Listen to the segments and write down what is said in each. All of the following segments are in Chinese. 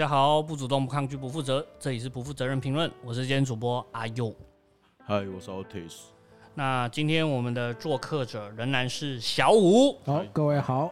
大家好，不主动、不抗拒、不负责，这里是不负责任评论，我是今天主播阿佑。嗨，我是 Otis。那今天我们的做客者仍然是小五。好，各位好。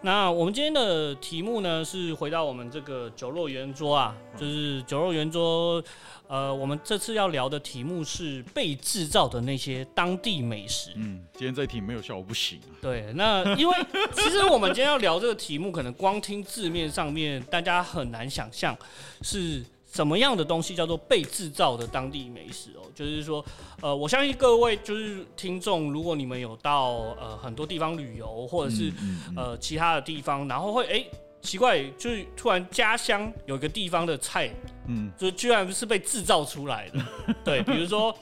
那我们今天的题目呢，是回到我们这个酒肉圆桌啊，就是酒肉圆桌。呃，我们这次要聊的题目是被制造的那些当地美食。嗯，今天这一题没有效我不行。对，那因为 其实我们今天要聊这个题目，可能光听字面上面，大家很难想象是什么样的东西叫做被制造的当地美食哦。就是说，呃，我相信各位就是听众，如果你们有到呃很多地方旅游，或者是呃其他的地方，然后会哎。奇怪，就是突然家乡有一个地方的菜，嗯，就居然是被制造出来的。对，比如说，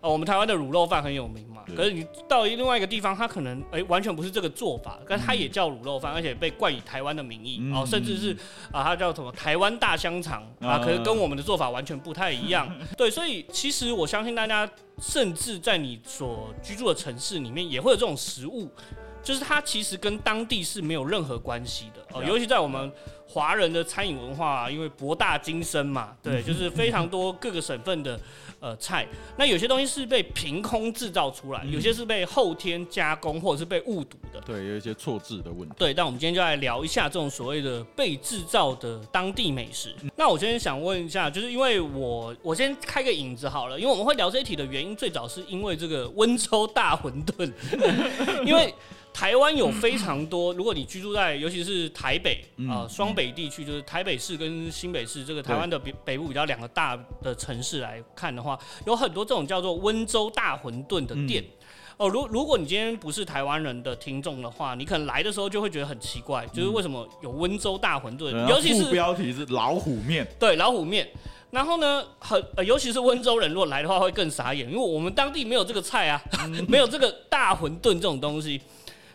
呃，我们台湾的卤肉饭很有名嘛，可是你到另外一个地方，它可能哎完全不是这个做法，但它也叫卤肉饭，而且被冠以台湾的名义，哦，甚至是啊，它叫什么台湾大香肠啊，可是跟我们的做法完全不太一样。对，所以其实我相信大家，甚至在你所居住的城市里面，也会有这种食物。就是它其实跟当地是没有任何关系的哦，尤其在我们华人的餐饮文化，因为博大精深嘛，对，就是非常多各个省份的呃菜。那有些东西是被凭空制造出来，有些是被后天加工或者是被误读的。对，有一些错字的问题。对，但我们今天就来聊一下这种所谓的被制造的当地美食。那我今天想问一下，就是因为我我先开个引子好了，因为我们会聊这一题的原因，最早是因为这个温州大馄饨，因为。台湾有非常多，如果你居住在尤其是台北啊双北地区，就是台北市跟新北市这个台湾的北北部比较两个大的城市来看的话，有很多这种叫做温州大馄饨的店哦。如如果你今天不是台湾人的听众的话，你可能来的时候就会觉得很奇怪，就是为什么有温州大馄饨，尤其是标题是老虎面，对老虎面。然后呢，很呃尤其是温州人如果来的话会更傻眼，因为我们当地没有这个菜啊，没有这个大馄饨这种东西。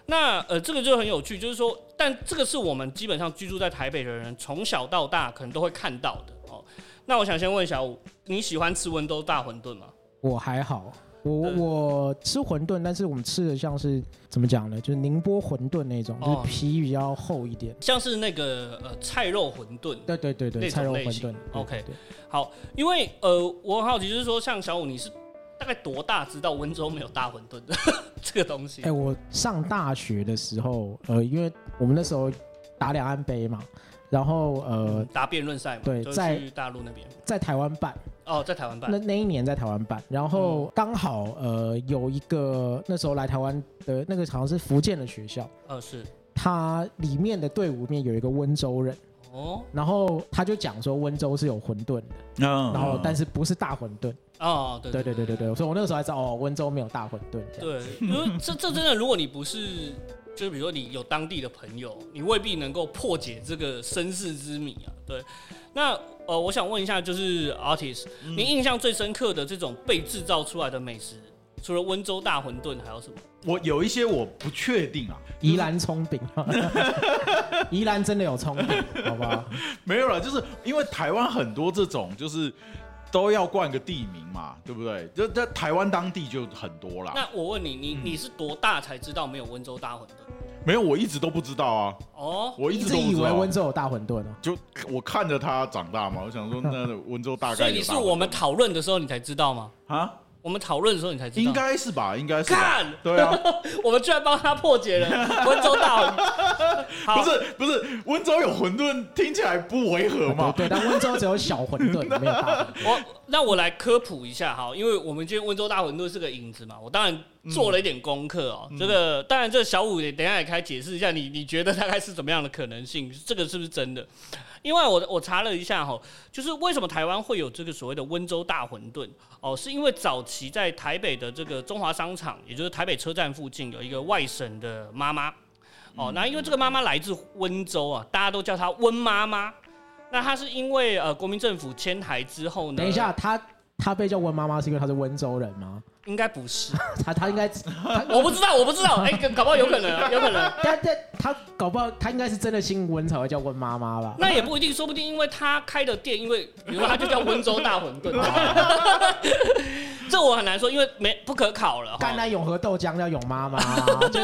那呃，这个就很有趣，就是说，但这个是我们基本上居住在台北的人从小到大可能都会看到的哦。那我想先问小五，你喜欢吃温州大馄饨吗？我还好，我我吃馄饨，但是我们吃的像是怎么讲呢？就是宁波馄饨那种，就是皮比较厚一点，像是那个呃菜肉馄饨。对对对对，菜肉馄饨。OK，好，因为呃，我很好奇，就是说像小五，你是。大概多大知道温州没有大馄饨的 这个东西？哎，我上大学的时候，呃，因为我们那时候打两岸杯嘛，然后呃打辩论赛嘛，对，在大陆那边，在台湾办哦，在台湾办。那那一年在台湾办，然后刚好呃有一个那时候来台湾的那个好像是福建的学校，呃是，他里面的队伍里面有一个温州人。哦，然后他就讲说温州是有馄饨的，然后但是不是大馄饨哦，对对对对对对，所以我那个时候还知道哦，温州没有大馄饨。对，因为这这真的，如果你不是，就是比如说你有当地的朋友，你未必能够破解这个身世之谜啊。对，那呃，我想问一下，就是 artist，你印象最深刻的这种被制造出来的美食？除了温州大馄饨，还有什么？我有一些我不确定啊。宜兰葱饼，宜兰真的有葱饼，好不好？没有了，就是因为台湾很多这种，就是都要冠个地名嘛，对不对？就在台湾当地就很多了。那我问你，你你是多大才知道没有温州大馄饨？没有，我一直都不知道啊。哦，我一直以为温州有大馄饨啊。就我看着他长大嘛，我想说那温州大概。所以你是我们讨论的时候你才知道吗？啊？我们讨论的时候，你才知道，应该是吧？应该是。看，对啊，我们居然帮他破解了 温州大馄。不是不是，温州有馄饨，听起来不违和吗？对，但温州只有小馄饨，没有大。我那我来科普一下哈，因为我们今天温州大馄饨是个影子嘛，我当然做了一点功课哦。这个当然，这小五也等下也开解释一下，你你觉得大概是怎么样的可能性？这个是不是真的？因为我我查了一下哈，就是为什么台湾会有这个所谓的温州大馄饨哦，是因为早期在台北的这个中华商场，也就是台北车站附近有一个外省的妈妈哦，那因为这个妈妈来自温州啊，大家都叫她温妈妈。那她是因为呃国民政府迁台之后呢？等一下，她她被叫温妈妈是因为她是温州人吗？应该不是，他他应该，我不知道，我不知道，哎，搞不好有可能，有可能，但但他搞不好他应该是真的姓温才会叫温妈妈吧？那也不一定，说不定因为他开的店，因为比如说他就叫温州大馄饨，这我很难说，因为没不可考了。甘南永和豆浆叫永妈妈，就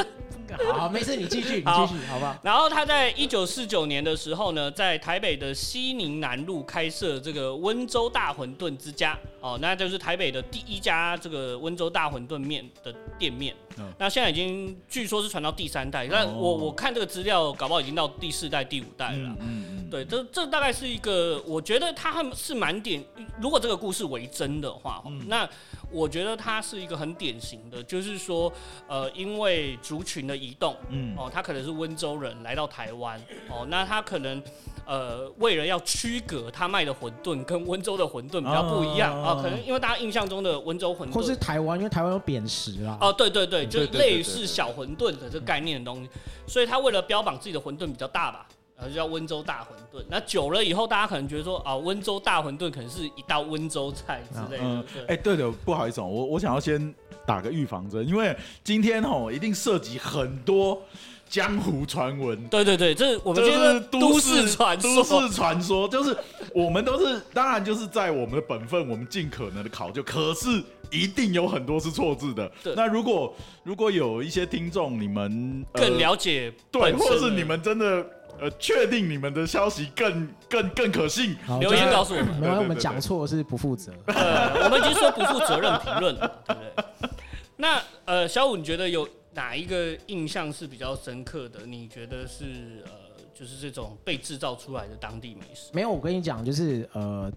好，没事，你继续，你继续，好不好？然后他在一九四九年的时候呢，在台北的西宁南路开设这个温州大馄饨之家哦，那就是台北的第一家这个温州大馄饨面的店面。那现在已经据说是传到第三代，但我我看这个资料，搞不好已经到第四代、第五代了。嗯嗯，对，这这大概是一个，我觉得它是蛮典，如果这个故事为真的话，那。我觉得它是一个很典型的，就是说，呃，因为族群的移动，嗯，哦，他可能是温州人来到台湾，哦，那他可能，呃，为了要区隔他卖的馄饨跟温州的馄饨比较不一样啊，可能因为大家印象中的温州馄饨，或是台湾，因为台湾有扁食啊，哦，对对对，就类似小馄饨的这概念的东西，所以他为了标榜自己的馄饨比较大吧。然后叫温州大馄饨，那久了以后，大家可能觉得说啊，温州大馄饨可能是一道温州菜之类的。哎，对的，不好意思，我我想要先打个预防针，因为今天哦一定涉及很多江湖传闻。对对对，这是我们今天都市传说，都市传说就是我们都是当然就是在我们的本分，我们尽可能的考究，可是一定有很多是错字的。那如果如果有一些听众，你们更了解，对，或是你们真的。呃，确定你们的消息更更更可信，留言告诉我们。没有，我们讲错是不负责。我们已经说不负责任评论了，对不对？那呃，小五，你觉得有哪一个印象是比较深刻的？你觉得是呃，就是这种被制造出来的当地美食？没有，我跟你讲，就是呃，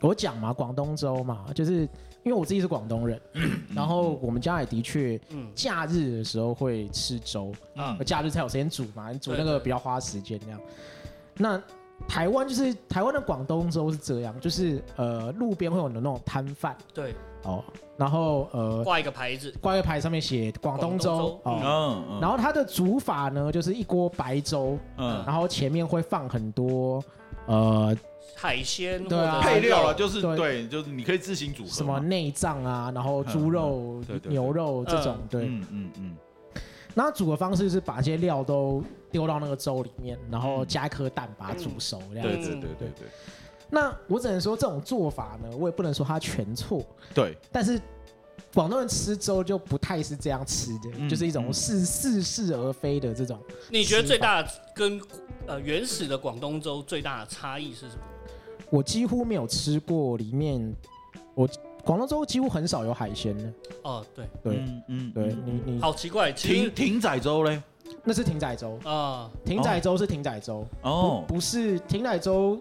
我讲嘛，广东粥嘛，就是。因为我自己是广东人，然后我们家也的确，假日的时候会吃粥，啊，假日才有时间煮嘛，煮那个比较花时间那样。那台湾就是台湾的广东粥是这样，就是呃路边会有的那种摊贩，对，哦，然后呃挂一个牌子，挂一个牌上面写广东粥，哦，然后它的煮法呢就是一锅白粥，嗯，然后前面会放很多呃。海鲜对啊，配料了，就是对，就是你可以自行组合，什么内脏啊，然后猪肉、牛肉这种，对，嗯嗯嗯。那煮的方式是把这些料都丢到那个粥里面，然后加一颗蛋把它煮熟，这样子。对对对对。对。那我只能说这种做法呢，我也不能说它全错。对。但是广东人吃粥就不太是这样吃的，就是一种似似是而非的这种。你觉得最大跟呃原始的广东粥最大的差异是什么？我几乎没有吃过里面，我广东粥几乎很少有海鲜的。哦，对对，嗯对你你好奇怪，艇艇仔粥嘞？那是艇仔粥啊，艇仔粥是艇仔粥哦，不是艇仔粥，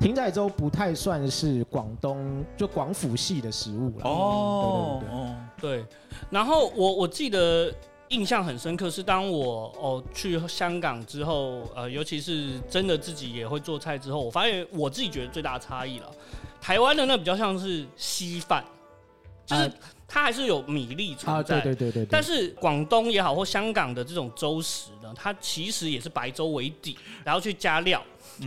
艇仔粥不太算是广东就广府系的食物了。哦，对对对，对。然后我我记得。印象很深刻是当我哦去香港之后，呃，尤其是真的自己也会做菜之后，我发现我自己觉得最大的差异了。台湾的那比较像是稀饭，就是它还是有米粒存在，对对对对。但是广东也好或香港的这种粥食呢，它其实也是白粥为底，然后去加料。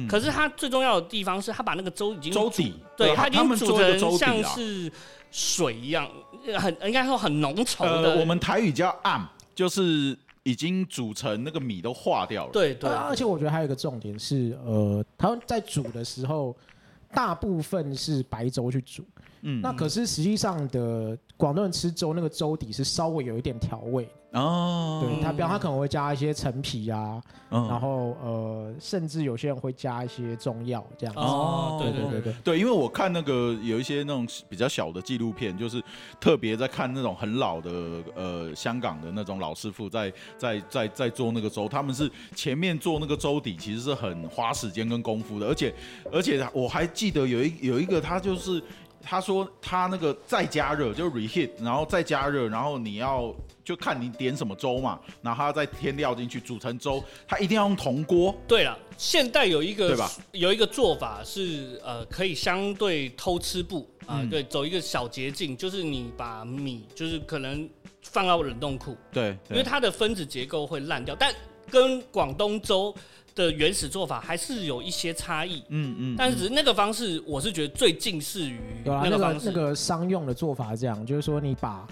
可是它最重要的地方是，它把那个粥已经粥底，对，它已经煮成像是水一样，很应该说很浓稠的。我们台语叫暗。就是已经煮成那个米都化掉了。对对，而且我觉得还有一个重点是，呃，他们在煮的时候，大部分是白粥去煮。嗯，那可是实际上的广东人吃粥，那个粥底是稍微有一点调味。哦，对他，比方他可能会加一些陈皮啊，然后呃，甚至有些人会加一些中药这样子。哦，对对对对对，因为我看那个有一些那种比较小的纪录片，就是特别在看那种很老的呃香港的那种老师傅在在在在做那个粥，他们是前面做那个粥底其实是很花时间跟功夫的，而且而且我还记得有一有一个他就是。他说他那个再加热就 reheat，然后再加热，然后你要就看你点什么粥嘛，然后他再添料进去煮成粥，他一定要用铜锅。对了，现代有一个对吧？有一个做法是呃可以相对偷吃不啊，对，走一个小捷径，就是你把米就是可能放到冷冻库，对，因为它的分子结构会烂掉，但跟广东粥。的原始做法还是有一些差异，嗯嗯，但是那个方式我是觉得最近似于那个方式，那个商用的做法这样，就是说你把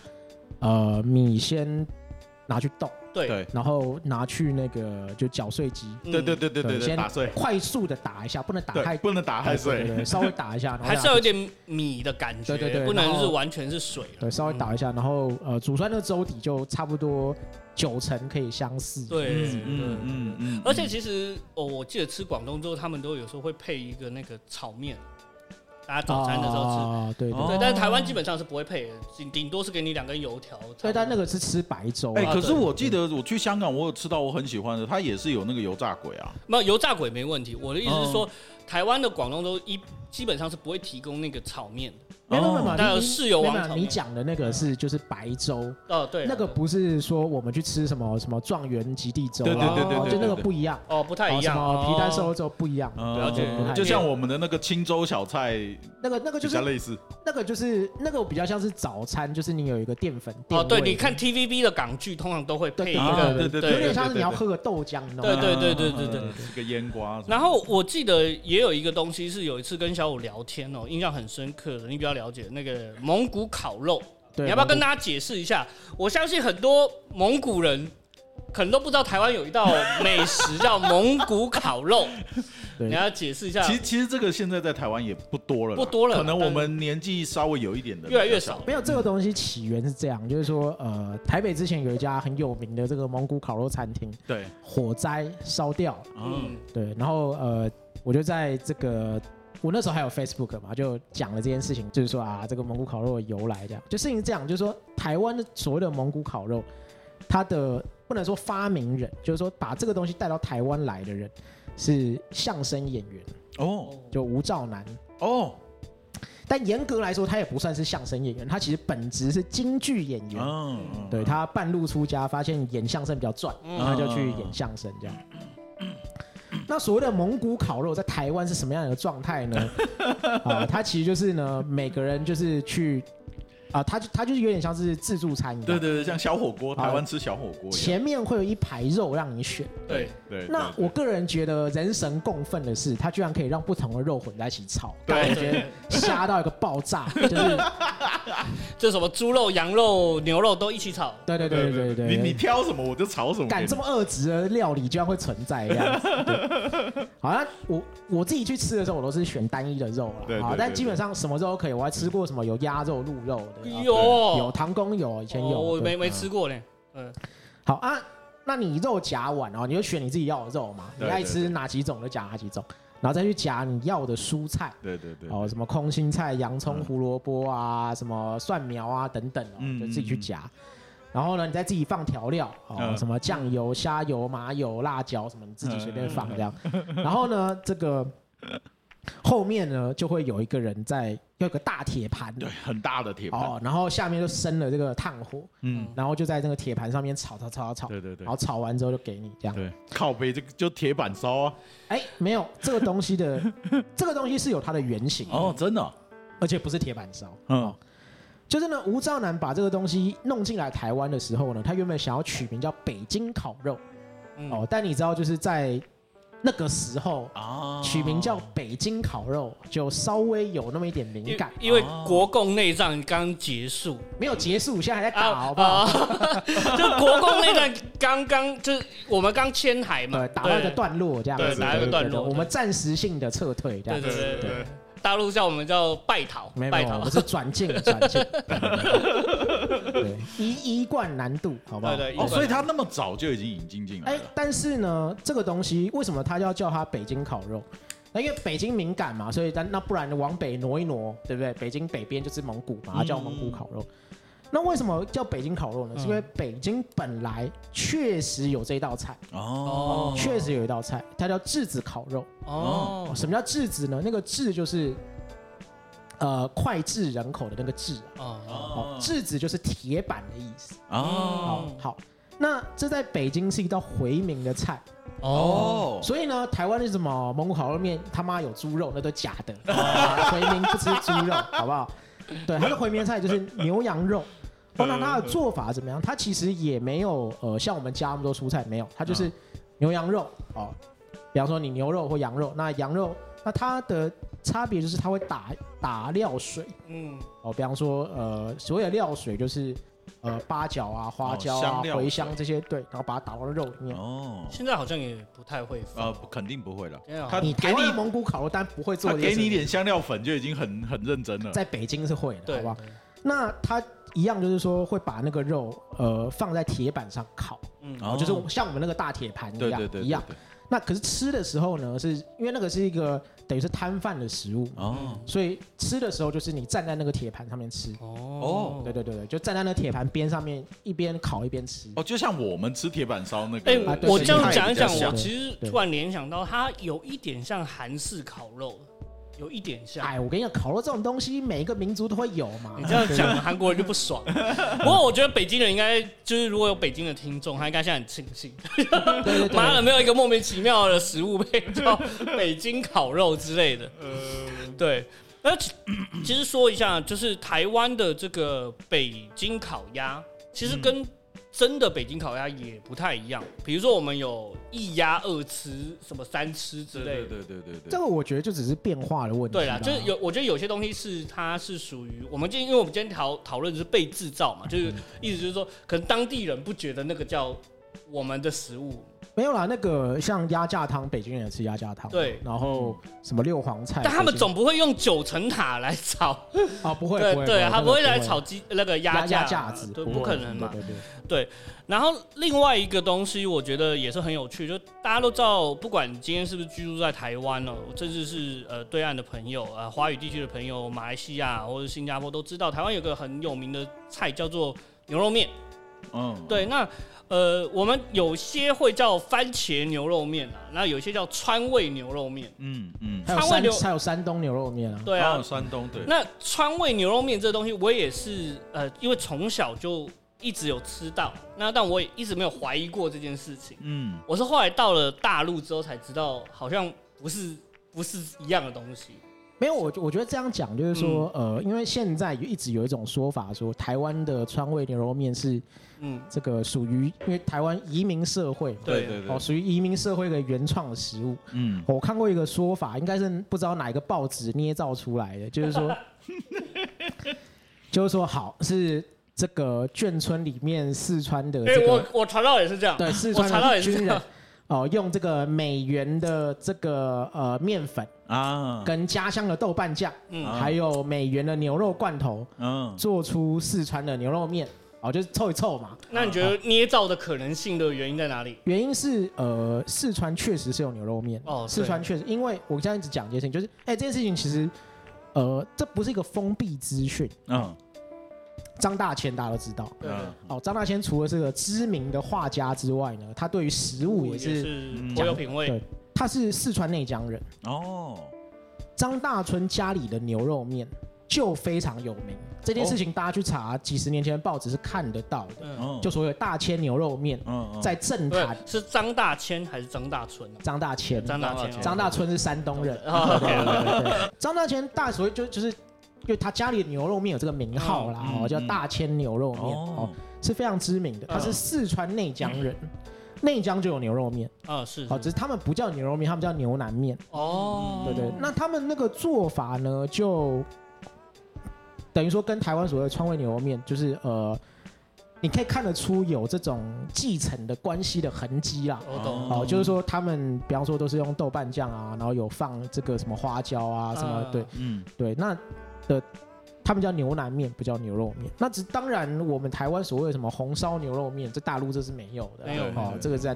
呃米先拿去冻，对，然后拿去那个就搅碎机，对对对对对，先打碎，快速的打一下，不能打太，不能打太碎，稍微打一下，还是要有点米的感觉，对对对，不能是完全是水，对，稍微打一下，然后呃，煮出来那个粥底就差不多九成可以相似，对，嗯嗯嗯，而且其实哦，我记得吃广东粥，他们都有时候会配一个那个炒面。大家早餐的时候吃，对对，但是台湾基本上是不会配的，顶顶多是给你两根油条。对，但那个是吃白粥。哎，可是我记得我去香港，我有吃到我很喜欢的，它也是有那个油炸鬼啊。没有油炸鬼没问题，我的意思是说，台湾的广东粥一基本上是不会提供那个炒面的。没有没有，室友王你讲的那个是就是白粥。哦，对，那个不是说我们去吃什么什么状元及第粥，对对对对，就那个不一样。哦，不太一样，什么皮蛋瘦肉粥不一样，了解，就像我们的那个青州小菜，那个那个就是类似，那个就是那个比较像是早餐，就是你有一个淀粉哦，对，你看 TVB 的港剧通常都会配一个，对对对，有点像是你要喝个豆浆，对对对对对对，一个腌瓜。然后我记得也有一个东西是有一次跟小五聊天哦，印象很深刻的，你比较了解那个。蒙古烤肉，你要不要跟大家解释一下？我相信很多蒙古人可能都不知道台湾有一道美食叫蒙古烤肉，你要解释一下。其实其实这个现在在台湾也不多了，不多了，可能我们年纪稍微有一点的越来越少。没有这个东西起源是这样，就是说呃，台北之前有一家很有名的这个蒙古烤肉餐厅，对，火灾烧掉，嗯，对，然后呃，我就在这个。我那时候还有 Facebook 嘛，就讲了这件事情，就是说啊，这个蒙古烤肉的由来，这样。就事情是这样，就是说台湾的所谓的蒙古烤肉，它的不能说发明人，就是说把这个东西带到台湾来的人是相声演员哦，就吴兆南哦，但严格来说，他也不算是相声演员，他其实本职是京剧演员，嗯，对他半路出家，发现演相声比较赚，他就去演相声这样。那所谓的蒙古烤肉在台湾是什么样的状态呢？啊，它其实就是呢，每个人就是去。啊，它就它就是有点像是自助餐一样，对对对，像小火锅，台湾吃小火锅，前面会有一排肉让你选，对对。那我个人觉得人神共愤的是，它居然可以让不同的肉混在一起炒，对，我觉得瞎到一个爆炸，就是 就什么猪肉、羊肉、牛肉都一起炒，对对对对对你你挑什么我就炒什么，敢这么恶质的料理居然会存在这样子，好像我我自己去吃的时候，我都是选单一的肉了，好，但基本上什么肉都可以，我还吃过什么有鸭肉、鹿肉。有有唐宫有以前有，我没没吃过嘞。嗯，好啊，那你肉夹碗哦，你就选你自己要的肉嘛，你爱吃哪几种就夹哪几种，然后再去夹你要的蔬菜。对对对，哦，什么空心菜、洋葱、胡萝卜啊，什么蒜苗啊等等，就自己去夹。然后呢，你再自己放调料哦，什么酱油、虾油、麻油、辣椒什么，你自己随便放这样。然后呢，这个。后面呢，就会有一个人在，有个大铁盘，对，很大的铁盘，哦，然后下面就生了这个炭火，嗯，然后就在那个铁盘上面炒炒炒炒，对对对，然后炒完之后就给你这样，对，靠背这个就铁板烧啊，哎，没有这个东西的，这个东西是有它的原型哦，真的，而且不是铁板烧，嗯，就是呢，吴兆南把这个东西弄进来台湾的时候呢，他原本想要取名叫北京烤肉，哦，但你知道就是在。那个时候啊，取名叫北京烤肉，就稍微有那么一点敏感，因为国共内战刚结束，没有结束，现在还在打，好不好？就国共内战刚刚，就是我们刚迁海嘛，打了一个段落这样子，打一个段落，我们暂时性的撤退这样子，对对。对。大陆叫我们叫拜逃，拜桃，我是转进 转进，对，一一贯难度，好不好？对对，哦，所以他那么早就已经引进进来了。哎，但是呢，这个东西为什么他要叫它北京烤肉？那因为北京敏感嘛，所以但那不然往北挪一挪，对不对？北京北边就是蒙古嘛，它叫蒙古烤肉。那为什么叫北京烤肉呢？是因为北京本来确实有这道菜哦，确实有一道菜，它叫质子烤肉哦。什么叫质子呢？那个质就是呃脍炙人口的那个质啊。哦，质子就是铁板的意思哦。好，那这在北京是一道回民的菜哦。所以呢，台湾的什么蒙古烤肉面他妈有猪肉，那都假的。回民不吃猪肉，好不好？对，它的回民菜就是牛羊肉。那它的做法怎么样？它其实也没有呃，像我们加那么多蔬菜，没有，它就是牛羊肉哦。比方说你牛肉或羊肉，那羊肉那它的差别就是它会打打料水，嗯，哦，比方说呃，所谓的料水就是呃八角啊、花椒啊、茴香这些，对，然后把它打到肉里面。哦，现在好像也不太会，呃，肯定不会了。他你给你蒙古烤肉，但不会做。给你一点香料粉就已经很很认真了。在北京是会的，好不好？那他一样就是说会把那个肉呃放在铁板上烤，嗯，然后就是像我们那个大铁盘一样一样。那可是吃的时候呢，是因为那个是一个等于是摊贩的食物哦，所以吃的时候就是你站在那个铁盘上面吃。哦，对对对对，就站在那铁盘边上面一边烤一边吃。哦，就像我们吃铁板烧那个。哎，我这样讲一讲，我其实突然联想到，它有一点像韩式烤肉。有一点像，哎，我跟你讲，烤肉这种东西，每一个民族都会有嘛。你这样讲，韩国人就不爽。不过我觉得北京人应该就是，如果有北京的听众，他应该现在很庆幸，妈的，没有一个莫名其妙的食物被叫北京烤肉之类的。嗯，对。而其实说一下，就是台湾的这个北京烤鸭，其实跟。真的北京烤鸭也不太一样，比如说我们有一鸭二吃，什么三吃之类的。对对对对对。这个我觉得就只是变化的问题。对啦，就是有，我觉得有些东西是它是属于我们今天，因为我们今天讨讨论的是被制造嘛，就是意思就是说，可能当地人不觉得那个叫我们的食物。没有啦，那个像鸭架汤，北京人也吃鸭架汤。对，然后什么六黄菜，但他们总不会用九层塔来炒。啊，不会，对对，他不会来炒鸡那个鸭架架子，对，不可能嘛。对对对。然后另外一个东西，我觉得也是很有趣，就大家都知道，不管今天是不是居住在台湾哦，甚至是呃对岸的朋友啊，华语地区的朋友，马来西亚或者新加坡都知道，台湾有个很有名的菜叫做牛肉面。嗯，对，那。呃，我们有些会叫番茄牛肉面啊，那有些叫川味牛肉面。嗯嗯，川味牛还有山东牛肉面啊。对啊，山东对。那川味牛肉面这东西，我也是呃，因为从小就一直有吃到，那但我也一直没有怀疑过这件事情。嗯，我是后来到了大陆之后才知道，好像不是不是一样的东西。没有，我我觉得这样讲就是说，呃，因为现在一直有一种说法说，台湾的川味牛肉面是。嗯，这个属于因为台湾移民社会，对对对，哦，属于移民社会的原创的食物。嗯，我看过一个说法，应该是不知道哪一个报纸捏造出来的，就是说，就是说好是这个眷村里面四川的。哎，我我查到也是这样，对，四川的军人哦，用这个美元的这个呃面粉啊，跟家乡的豆瓣酱，嗯，还有美元的牛肉罐头，嗯，做出四川的牛肉面。哦，就是凑一凑嘛。那你觉得捏造的可能性的原因在哪里？原因是呃，四川确实是有牛肉面。哦，四川确实，因为我现在一直讲一件事情，就是哎，这件事情其实呃，这不是一个封闭资讯。嗯。张大千大家都知道。嗯。哦，张大千除了是个知名的画家之外呢，他对于食物也是颇有品味。对，他是四川内江人。哦。张大春家里的牛肉面。就非常有名，这件事情大家去查，几十年前的报纸是看得到的。就所谓大千牛肉面，在政坛是张大千还是张大春？张大千，张大千，张大春是山东人。张大千大所谓就就是，因为他家里的牛肉面有这个名号啦，哦，叫大千牛肉面，哦，是非常知名的。他是四川内江人，内江就有牛肉面啊，是，哦，只是他们不叫牛肉面，他们叫牛腩面。哦，对对，那他们那个做法呢，就。等于说跟台湾所谓的川味牛肉面，就是呃，你可以看得出有这种继承的关系的痕迹啦。我懂。哦，就是说他们比方说都是用豆瓣酱啊，然后有放这个什么花椒啊什么，对，嗯，对，那的他们叫牛腩面，不叫牛肉面。那只当然我们台湾所谓什么红烧牛肉面，在大陆这是没有的，没有哦，这个在。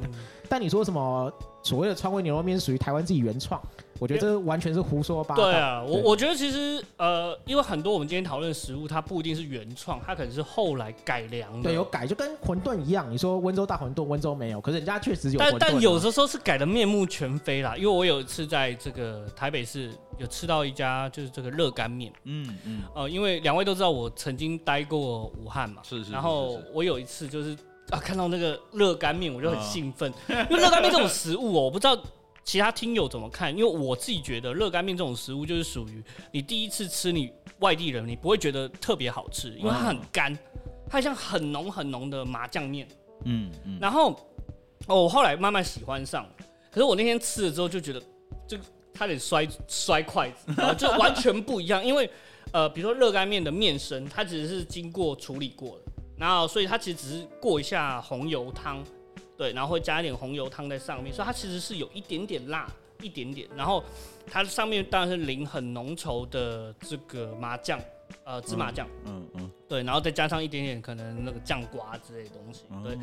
但你说什么所谓的川味牛肉面是属于台湾自己原创？我觉得这完全是胡说八道。对啊，我我觉得其实呃，因为很多我们今天讨论的食物，它不一定是原创，它可能是后来改良的。对，有改，就跟馄饨一样。你说温州大馄饨，温州没有，可是人家确实有。但但有的时候是改的面目全非啦。因为我有一次在这个台北市有吃到一家就是这个热干面。嗯嗯。呃，因为两位都知道我曾经待过武汉嘛。是是。然后我有一次就是啊，看到那个热干面，我就很兴奋，因为热干面这种食物哦，我不知道。其他听友怎么看？因为我自己觉得热干面这种食物就是属于你第一次吃，你外地人你不会觉得特别好吃，因为它很干，它像很浓很浓的麻酱面。嗯嗯。然后哦，我后来慢慢喜欢上，可是我那天吃了之后就觉得，就差点摔摔筷子，就完全不一样。因为呃，比如说热干面的面身，它只是经过处理过的。然后所以它其实只是过一下红油汤，对，然后会加一点红油汤在上面，所以它其实是有一点点辣，一点点。然后它上面当然是淋很浓稠的这个麻酱，呃，芝麻酱，嗯嗯，对，然后再加上一点点可能那个酱瓜之类的东西，对。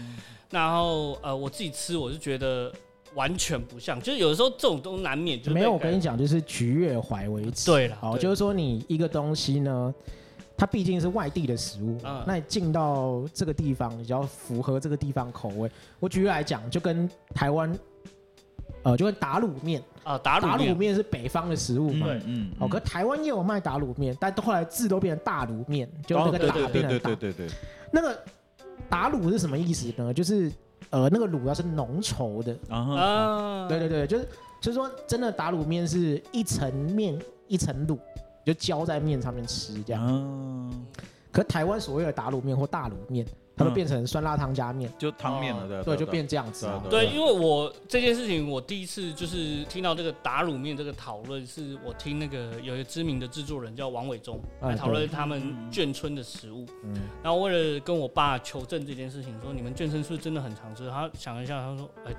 然后呃，我自己吃我是觉得。完全不像，就是有的时候这种都难免就没有。我跟你讲，就是局越怀为止。对了，哦，就是说你一个东西呢，它毕竟是外地的食物，那你进到这个地方，你就要符合这个地方口味。我举例来讲，就跟台湾，呃，就跟打卤面啊，打打卤面是北方的食物嘛，嗯，哦，可台湾也有卖打卤面，但后来字都变成大卤面，就那个打变成大，对对对对。那个打卤是什么意思呢？就是。呃，那个卤要是浓稠的啊，对对对，就是就是说，真的打卤面是一层面一层卤，就浇在面上面吃这样。可台湾所谓的打卤面或大卤面。它都变成酸辣汤加面，就汤面了，对对，就变这样子。对，因为我这件事情，我第一次就是听到这个打卤面这个讨论，是我听那个有一个知名的制作人叫王伟忠来讨论他们眷村的食物。嗯，然后为了跟我爸求证这件事情，说你们眷村是不是真的很常吃？他想一下，他说，哎。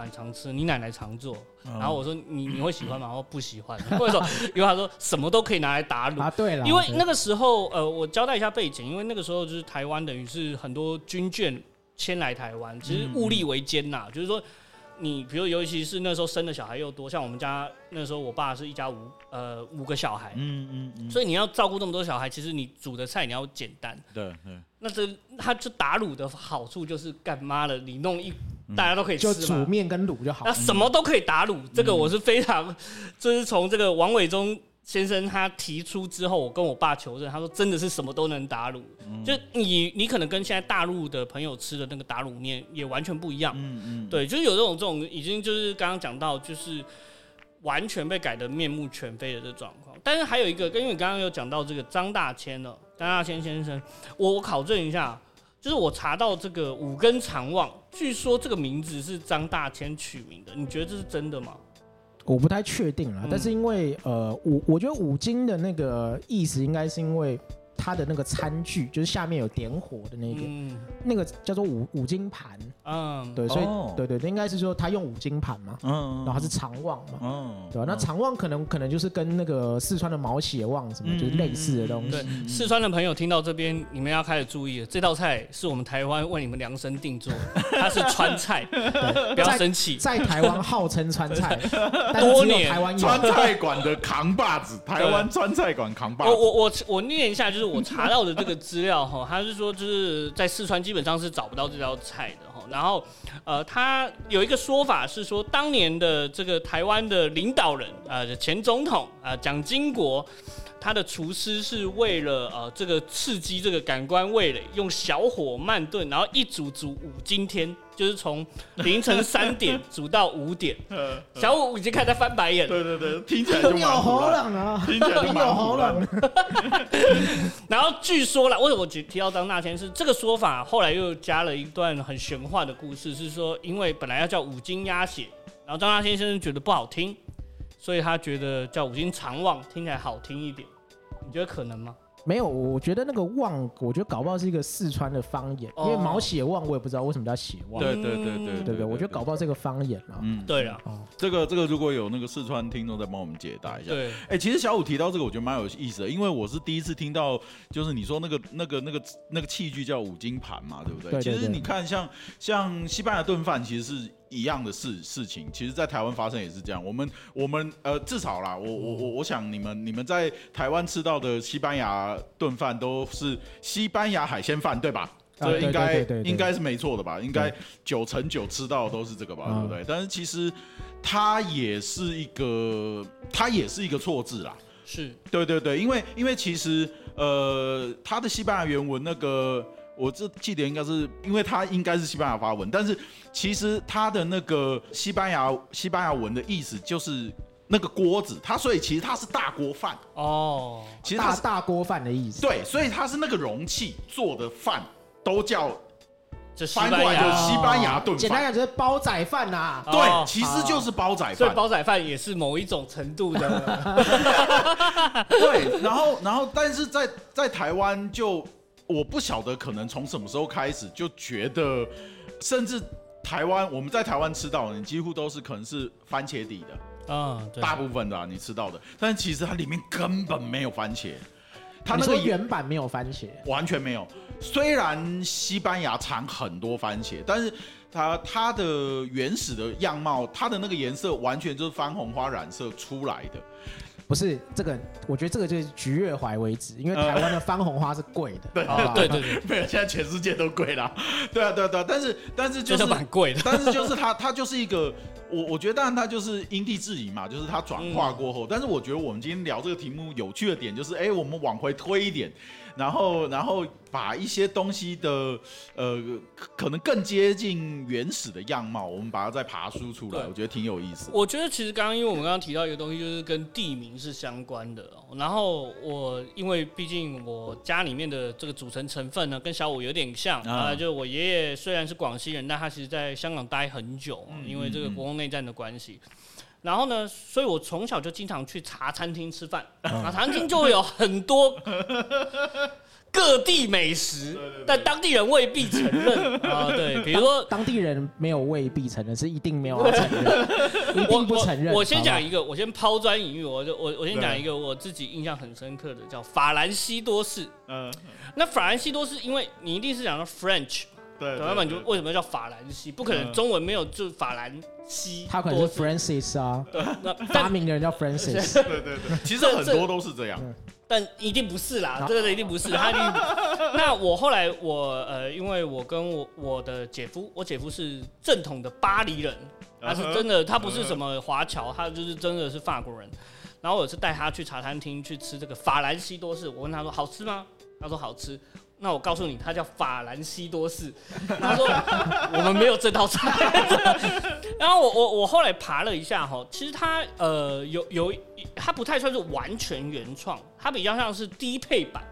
蛮常吃，你奶奶常做，然后我说你你会喜欢吗？我不喜欢，或者说？因为他说什么都可以拿来打卤啊。对了，因为那个时候呃，我交代一下背景，因为那个时候就是台湾等于是很多军眷迁来台湾，其实物力维艰呐，就是说。你比如尤其是那时候生的小孩又多，像我们家那时候我爸是一家五呃五个小孩，嗯嗯嗯，所以你要照顾那么多小孩，其实你煮的菜你要简单。对对。那这他就打卤的好处就是干妈了，你弄一大家都可以吃就煮面跟卤就好。那什么都可以打卤，这个我是非常，就是从这个王伟忠。先生他提出之后，我跟我爸求证，他说真的是什么都能打卤，就你你可能跟现在大陆的朋友吃的那个打卤面也完全不一样，嗯嗯，对，就是有这种这种已经就是刚刚讲到就是完全被改的面目全非的这状况。但是还有一个，因为刚刚有讲到这个张大千了，张大千先生，我我考证一下，就是我查到这个五根长望，据说这个名字是张大千取名的，你觉得这是真的吗？我不太确定了，但是因为呃五，我觉得五金的那个意思应该是因为。它的那个餐具就是下面有点火的那个，嗯。那个叫做五五金盘，嗯，对，所以对对，应该是说他用五金盘嘛，嗯，然后是长旺嘛，嗯，对吧？那长旺可能可能就是跟那个四川的毛血旺什么就是类似的东西。对，四川的朋友听到这边，你们要开始注意了，这道菜是我们台湾为你们量身定做，它是川菜，不要生气，在台湾号称川菜，多年。台湾川菜馆的扛把子，台湾川菜馆扛把子。我我我我念一下，就是。我查到的这个资料哈，他是说就是在四川基本上是找不到这道菜的哈。然后呃，他有一个说法是说，当年的这个台湾的领导人呃前总统啊蒋经国。他的厨师是为了呃这个刺激这个感官味蕾，用小火慢炖，然后一煮煮五今天，就是从凌晨三点煮到五点。小五已经开始翻白眼。对对对，听起来就好冷啊！听起来就好冷。然后据说了，为什么我提提到张大千是这个说法？后来又加了一段很玄幻的故事，是说因为本来要叫五金鸭血，然后张大千先生觉得不好听。所以他觉得叫五金长旺听起来好听一点，你觉得可能吗？没有，我觉得那个旺，我觉得搞不好是一个四川的方言，因为毛血旺，我也不知道为什么叫血旺。对对对对对对，我觉得搞不好这个方言啊。嗯，对了，这个这个如果有那个四川听众再帮我们解答一下。对，哎，其实小五提到这个，我觉得蛮有意思的，因为我是第一次听到，就是你说那个那个那个那个器具叫五金盘嘛，对不对？对。其实你看，像像西班牙炖饭，其实是。一样的事事情，其实，在台湾发生也是这样。我们我们呃，至少啦，我我我我想你们你们在台湾吃到的西班牙炖饭都是西班牙海鲜饭，对吧？这应该应该是没错的吧？应该九成九吃到的都是这个吧？对不对？但是其实它也是一个它也是一个错字啦。是对对对，因为因为其实呃，它的西班牙原文那个。我这记得应该是，因为它应该是西班牙发文，但是其实它的那个西班牙西班牙文的意思就是那个锅子，它所以其实它是大锅饭哦，其实它是大锅饭的意思。对，所以它是那个容器做的饭都叫，翻过来就是西班牙炖饭，简单讲就是煲仔饭呐。对，其实就是煲仔饭，所以煲仔饭也是某一种程度的。对，然后然后但是在在台湾就。我不晓得可能从什么时候开始就觉得，甚至台湾我们在台湾吃到的，你几乎都是可能是番茄底的。啊，大部分的你吃到的，但其实它里面根本没有番茄，它那个原版没有番茄，完全没有。虽然西班牙产很多番茄，但是它它的原始的样貌，它的那个颜色完全就是番红花染色出来的。不是这个，我觉得这个就是橘月怀为止，因为台湾的番红花是贵的。对对对对，没有，现在全世界都贵了。对啊对啊对啊，但是但是就是蛮贵的，但是就是它它就是一个，我我觉得当然它就是因地制宜嘛，就是它转化过后。但是我觉得我们今天聊这个题目有趣的点就是，哎，我们往回推一点。然后，然后把一些东西的，呃，可能更接近原始的样貌，我们把它再爬梳出来，我觉得挺有意思。我觉得其实刚刚，因为我们刚刚提到一个东西，就是跟地名是相关的。然后我，因为毕竟我家里面的这个组成成分呢，跟小五有点像啊，就是我爷爷虽然是广西人，但他其实在香港待很久，因为这个国共内战的关系。然后呢，所以我从小就经常去茶餐厅吃饭，茶餐厅就会有很多 各地美食，但当地人未必承认 啊。对，比如说当地人没有未必承认，是一定没有承认，一定不承认。我先讲一个，我先抛砖引玉，我就我我先讲一个我自己印象很深刻的，叫法兰西多士。嗯，那法兰西多士，因为你一定是讲到 French。对，要不然就为什么叫法兰西？不可能中文没有就法兰西，他可能是 Francis 啊，对，那发明的人叫 Francis，对对对，其实很多都是这样，但一定不是啦，这个一定不是。他一定。那我后来我呃，因为我跟我我的姐夫，我姐夫是正统的巴黎人，他是真的，他不是什么华侨，他就是真的是法国人。然后我是带他去茶餐厅去吃这个法兰西多士，我问他说好吃吗？他说好吃。那我告诉你，它叫法兰西多士。他说我们没有这道菜。然后我我我后来爬了一下哈，其实它呃有有它不太算是完全原创，它比较像是低配版，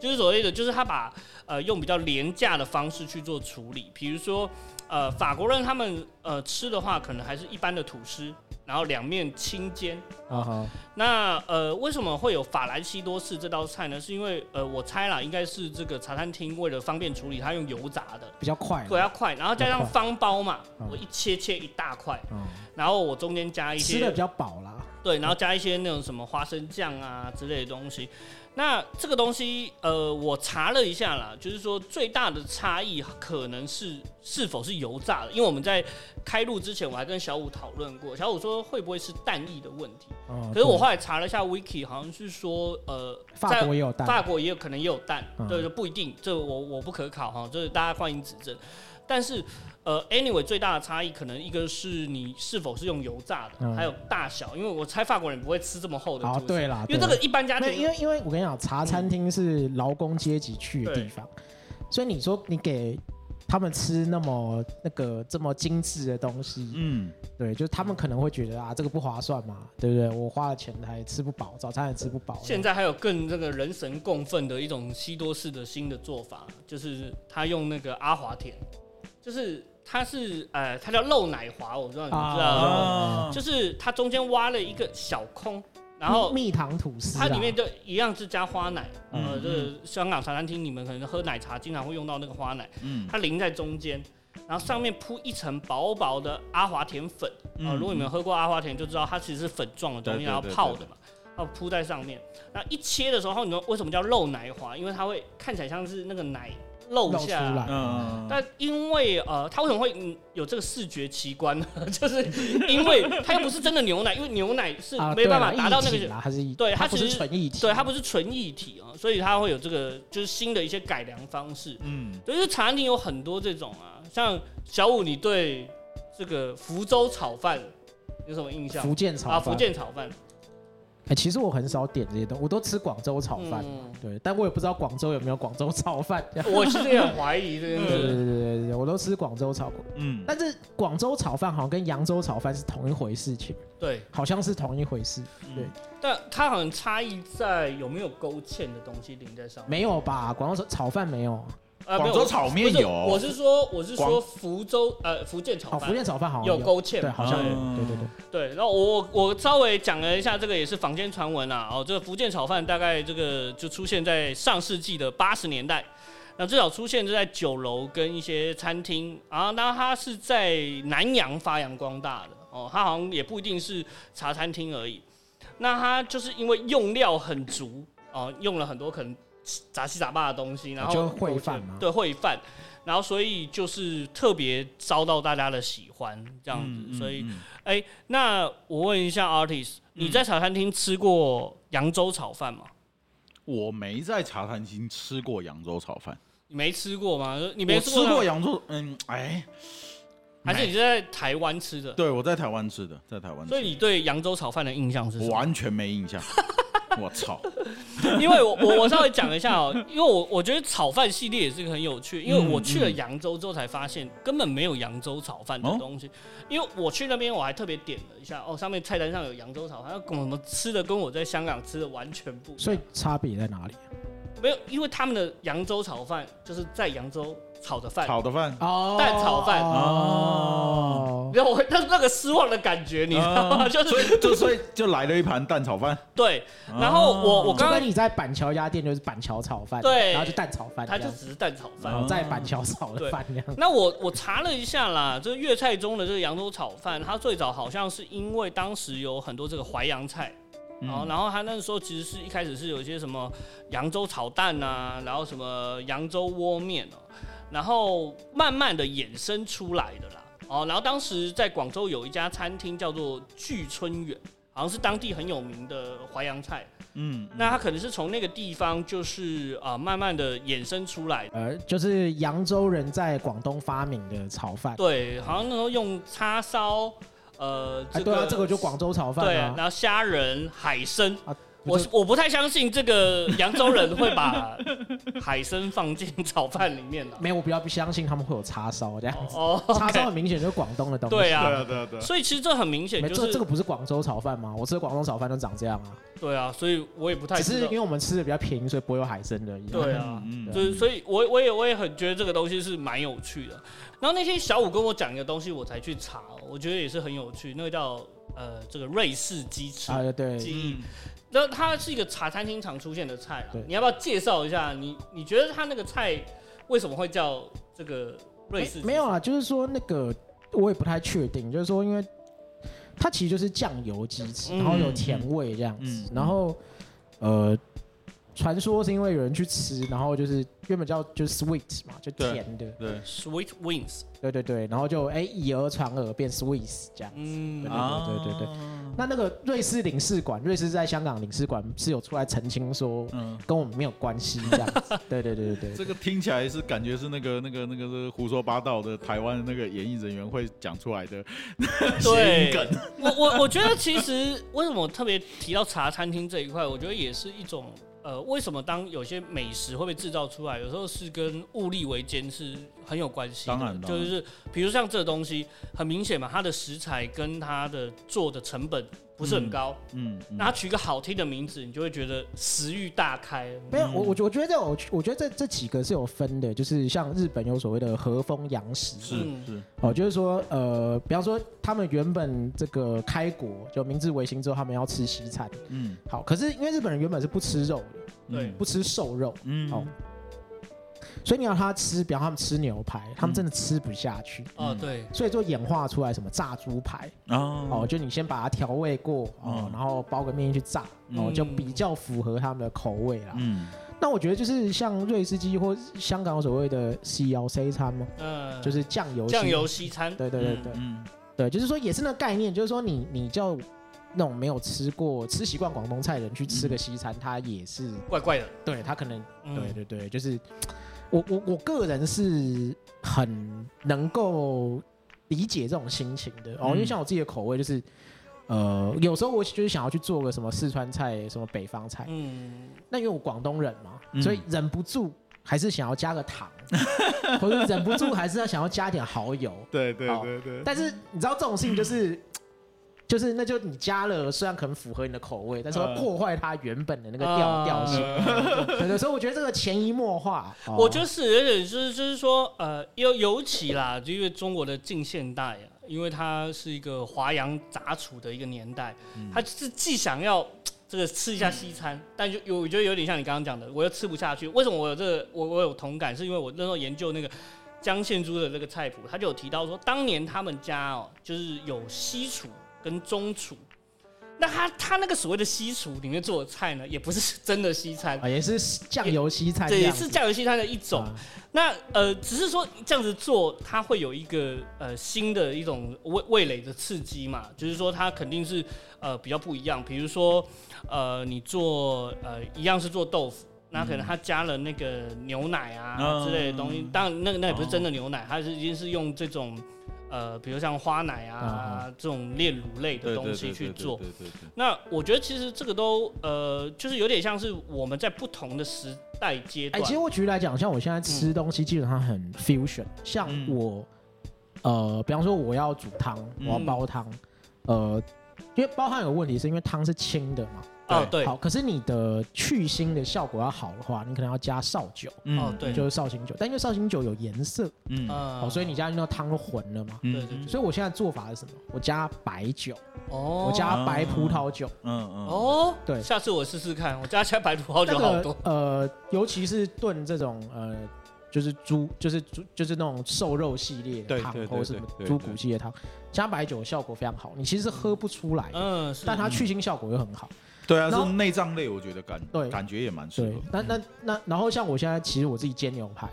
就是所谓的就是他把呃用比较廉价的方式去做处理，比如说呃法国人他们呃吃的话，可能还是一般的吐司。然后两面清煎。啊，那呃为什么会有法兰西多士这道菜呢？是因为呃我猜啦，应该是这个茶餐厅为了方便处理，它用油炸的。比较快，对，要快。然后加上方包嘛，我一切切一大块，然后我中间加一些吃的比较饱啦，对，然后加一些那种什么花生酱啊之类的东西。那这个东西，呃，我查了一下啦，就是说最大的差异可能是是否是油炸的，因为我们在开录之前我还跟小五讨论过，小五说会不会是蛋液的问题，可是我后来查了一下 wiki，好像是说，呃，法国也有蛋，法国也有可能也有蛋，对，就不一定，这我我不可考哈，就是大家欢迎指正，但是。呃，anyway，最大的差异可能一个是你是否是用油炸的，还有大小，因为我猜法国人不会吃这么厚的。哦，对啦，因为这个一般家庭，因为因为我跟你讲，茶餐厅是劳工阶级去的地方，所以你说你给他们吃那么那个这么精致的东西，嗯，对，就是他们可能会觉得啊，这个不划算嘛，对不对？我花了钱还吃不饱，早餐也吃不饱。现在还有更这个人神共愤的一种西多士的新的做法，就是他用那个阿华田，就是。它是呃，它叫漏奶华，我不知道你知道，就是它中间挖了一个小空，然后蜜糖吐司，它里面就一样是加花奶，呃，就是香港茶餐厅你们可能喝奶茶经常会用到那个花奶，嗯，它淋在中间，然后上面铺一层薄薄的阿华田粉，啊，如果你们喝过阿华田就知道它其实是粉状的东西，然后泡的嘛，然后铺在上面，那一切的时候，你说为什么叫漏奶华？因为它会看起来像是那个奶。露下来，嗯，但因为呃，它为什么会有这个视觉奇观呢？就是因为它又不是真的牛奶，因为牛奶是没办法达到那个，还是对它不是纯液体，对它不是纯液体啊，所以它会有这个就是新的一些改良方式，嗯，所以茶餐厅有很多这种啊，像小五，你对这个福州炒饭有什么印象？福建炒啊，福建炒饭。哎，其实我很少点这些东西，我都吃广州炒饭。对，但我也不知道广州有没有广州炒饭。我其实也很怀疑的。对对对对对，我都吃广州炒。嗯，但是广州炒饭好像跟扬州炒饭是同一回事情。对，好像是同一回事。对，但它好像差异在有没有勾芡的东西淋在上面。没有吧？广州炒炒饭没有。广州炒面有，我是说我是说福州呃福建炒饭，福建炒饭好像有勾芡，对，好像对对对对。然后我我稍微讲了一下，这个也是坊间传闻啊。哦，这个福建炒饭大概这个就出现在上世纪的八十年代，那最早出现就在酒楼跟一些餐厅啊，那它是在南洋发扬光大的哦，它好像也不一定是茶餐厅而已。那它就是因为用料很足哦，用了很多可能。杂七杂八的东西，然后就会饭嘛，对会饭，然后所以就是特别遭到大家的喜欢这样子，所以哎，那我问一下 artist，你在茶餐厅吃过扬州炒饭吗？我没在茶餐厅吃过扬州炒饭，你没吃过吗？你没吃过扬州？嗯，哎，还是你是在台湾吃的？对，我在台湾吃的，在台湾。所以你对扬州炒饭的印象是？完全没印象。我操！因为我我我稍微讲一下哦，因为我我觉得炒饭系列也是个很有趣，因为我去了扬州之后才发现根本没有扬州炒饭的东西。因为我去那边我还特别点了一下哦，上面菜单上有扬州炒饭，跟我们吃的跟我在香港吃的完全不一样。所以差别在哪里？没有，因为他们的扬州炒饭就是在扬州。炒的饭，炒的饭，哦，蛋炒饭，哦，然后我那那个失望的感觉，你知道吗？就是，就所以就来了一盘蛋炒饭，对，然后我我刚刚你在板桥一家店就是板桥炒饭，对，然后就蛋炒饭，它就只是蛋炒饭，然后在板桥炒的饭那样。那我我查了一下啦，这个粤菜中的这个扬州炒饭，它最早好像是因为当时有很多这个淮扬菜。然后，然后他那时候其实是一开始是有一些什么扬州炒蛋啊，然后什么扬州窝面哦，然后慢慢的衍生出来的啦。哦，然后当时在广州有一家餐厅叫做聚春园，好像是当地很有名的淮扬菜。嗯，那它可能是从那个地方就是啊，慢慢的衍生出来。呃，就是扬州人在广东发明的炒饭。对，好像那时候用叉烧。呃，对啊，这个就广州炒饭。对，然后虾仁、海参。我我不太相信这个扬州人会把海参放进炒饭里面的。没有，我比较不相信他们会有叉烧这样子。哦，叉烧很明显就是广东的东西。对啊，对啊，对。所以其实这很明显就是这这个不是广州炒饭吗？我吃的广东炒饭都长这样啊。对啊，所以我也不太。只是因为我们吃的比较便宜，所以不会有海参的。对啊，就是所以，我我也我也很觉得这个东西是蛮有趣的。然后那天小五跟我讲一个东西，我才去查，我觉得也是很有趣。那个叫呃这个瑞士鸡翅啊，对，鸡。那它是一个茶餐厅常出现的菜啊，你要不要介绍一下？你你觉得它那个菜为什么会叫这个瑞士？没有啊，就是说那个我也不太确定，就是说因为它其实就是酱油鸡翅，然后有甜味这样子，然后呃。传说是因为有人去吃，然后就是原本叫就是 sweet 嘛，就甜的，对，sweet wings，对对对，然后就哎以讹传讹变 sweet 这样子，嗯，对对对对对。那那个瑞士领事馆，瑞士在香港领事馆是有出来澄清说，嗯，跟我们没有关系这样子，对对对对对。这个听起来是感觉是那个那个那个是胡说八道的台湾那个演艺人员会讲出来的对梗。我我我觉得其实为什么特别提到茶餐厅这一块，我觉得也是一种。呃，为什么当有些美食会被制造出来，有时候是跟物力维艰是很有关系。当然，就是比如像这东西，很明显嘛，它的食材跟它的做的成本。不是很高，嗯，那他取一个好听的名字，你就会觉得食欲大开。没有，我我我觉得这我我觉得这这几个是有分的，就是像日本有所谓的和风洋食，是是，哦，就是说呃，比方说他们原本这个开国就明治维新之后，他们要吃西餐，嗯，好，可是因为日本人原本是不吃肉的，对，不吃瘦肉，嗯，哦。所以你要他吃，比方他们吃牛排，他们真的吃不下去。哦，对。所以就演化出来什么炸猪排。哦。哦，就你先把它调味过，哦，然后包个面去炸，哦，就比较符合他们的口味啦。嗯。那我觉得就是像瑞士鸡或香港所谓的西洋西餐吗？嗯。就是酱油酱油西餐。对对对对。嗯。对，就是说也是那个概念，就是说你你叫那种没有吃过、吃习惯广东菜的人去吃个西餐，他也是怪怪的。对他可能，对对对，就是。我我我个人是很能够理解这种心情的。哦，因为像我自己的口味就是，呃，有时候我就是想要去做个什么四川菜、什么北方菜，嗯，那因为我广东人嘛，所以忍不住还是想要加个糖，或者忍不住还是要想要加点蚝油，对对对对。但是你知道这种事情就是。就是那就你加了，虽然可能符合你的口味，但是会破坏它原本的那个调调性。对对，所以我觉得这个潜移默化，我就是，而且就是就是说，呃，尤尤其啦，就因为中国的近现代啊，因为它是一个华洋杂处的一个年代，它是既想要这个吃一下西餐，但就有我觉得有点像你刚刚讲的，我又吃不下去。为什么我有这个我我有同感？是因为我那时候研究那个。江献珠的那个菜谱，他就有提到说，当年他们家哦，就是有西厨跟中厨。那他他那个所谓的西厨里面做的菜呢，也不是 真的西餐啊，也是酱油西餐，对，也是酱油西餐的一种。那呃，只是说这样子做，它会有一个呃新的一种味味蕾的刺激嘛，就是说它肯定是呃比较不一样。比如说呃，你做呃一样是做豆腐。那可能它加了那个牛奶啊之类的东西，当然那个那也不是真的牛奶，它是已经是用这种呃，比如像花奶啊这种炼乳类的东西去做。那我觉得其实这个都呃，就是有点像是我们在不同的时代阶段。哎，其实我举例来讲，像我现在吃东西基本上很 fusion，像我呃，比方说我要煮汤，我要煲汤，呃，因为煲汤有个问题是因为汤是清的嘛。哦，对，好，可是你的去腥的效果要好的话，你可能要加绍酒，哦，对，就是绍兴酒，但因为绍兴酒有颜色，嗯，好，所以你加进那汤都混了嘛，对对对，所以我现在做法是什么？我加白酒，哦，我加白葡萄酒，嗯嗯，哦，对，下次我试试看，我加加白葡萄酒好多，呃，尤其是炖这种呃，就是猪，就是猪，就是那种瘦肉系列的汤，或者什么猪骨系列汤，加白酒效果非常好，你其实喝不出来，嗯，但它去腥效果又很好。对啊，是内脏类，我觉得感对。感觉也蛮适合。那那那，然后像我现在其实我自己煎牛排，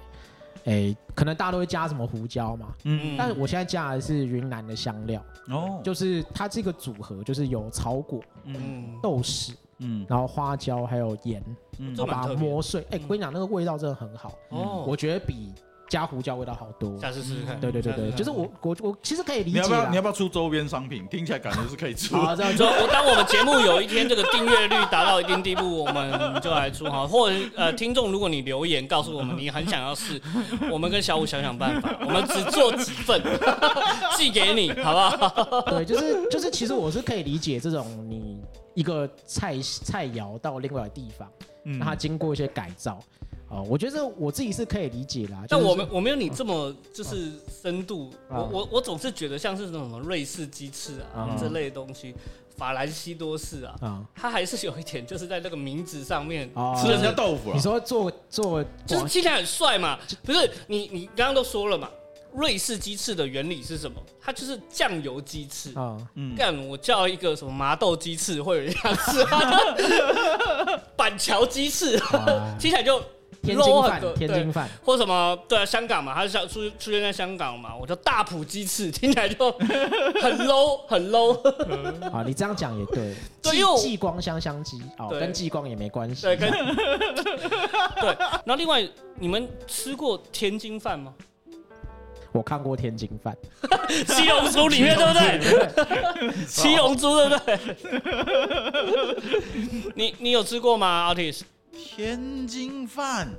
哎，可能大家都会加什么胡椒嘛，嗯，但是我现在加的是云南的香料，哦，就是它这个组合就是有草果，嗯，豆豉，嗯，然后花椒还有盐，嗯，把它磨碎，哎，我跟你讲那个味道真的很好，哦，我觉得比。加胡椒味道好多，下次试试看。对对对对，就是我我我其实可以理解。你要不要你要不要出周边商品？听起来感觉是可以出。好，这样说，我当我们节目有一天这个订阅率达到一定地步，我们就来出哈。或者呃，听众如果你留言告诉我们你很想要试，我们跟小五想想办法，我们只做几份寄给你，好不好？对，就是就是，其实我是可以理解这种你一个菜菜肴到另外的地方，让它经过一些改造。哦，我觉得我自己是可以理解啦。但我们我没有你这么就是深度。我我我总是觉得像是那种什么瑞士鸡翅啊这类东西，法兰西多士啊，它还是有一点就是在那个名字上面吃人家豆腐了。你说做做就是听起来很帅嘛？不是你你刚刚都说了嘛？瑞士鸡翅的原理是什么？它就是酱油鸡翅啊。干我叫一个什么麻豆鸡翅，会有人想吃。板桥鸡翅 听起来就。天津饭，天津饭，或什么？对啊，香港嘛，它是出出现在香港嘛？我叫大埔鸡翅，听起来就很 low，很 low。啊，你这样讲也对。对，激光香香鸡哦，跟激光也没关系。对，跟对。然后另外，你们吃过天津饭吗？我看过天津饭，七龙珠里面对不对？七龙珠对不对？你你有吃过吗，Artist？天津饭，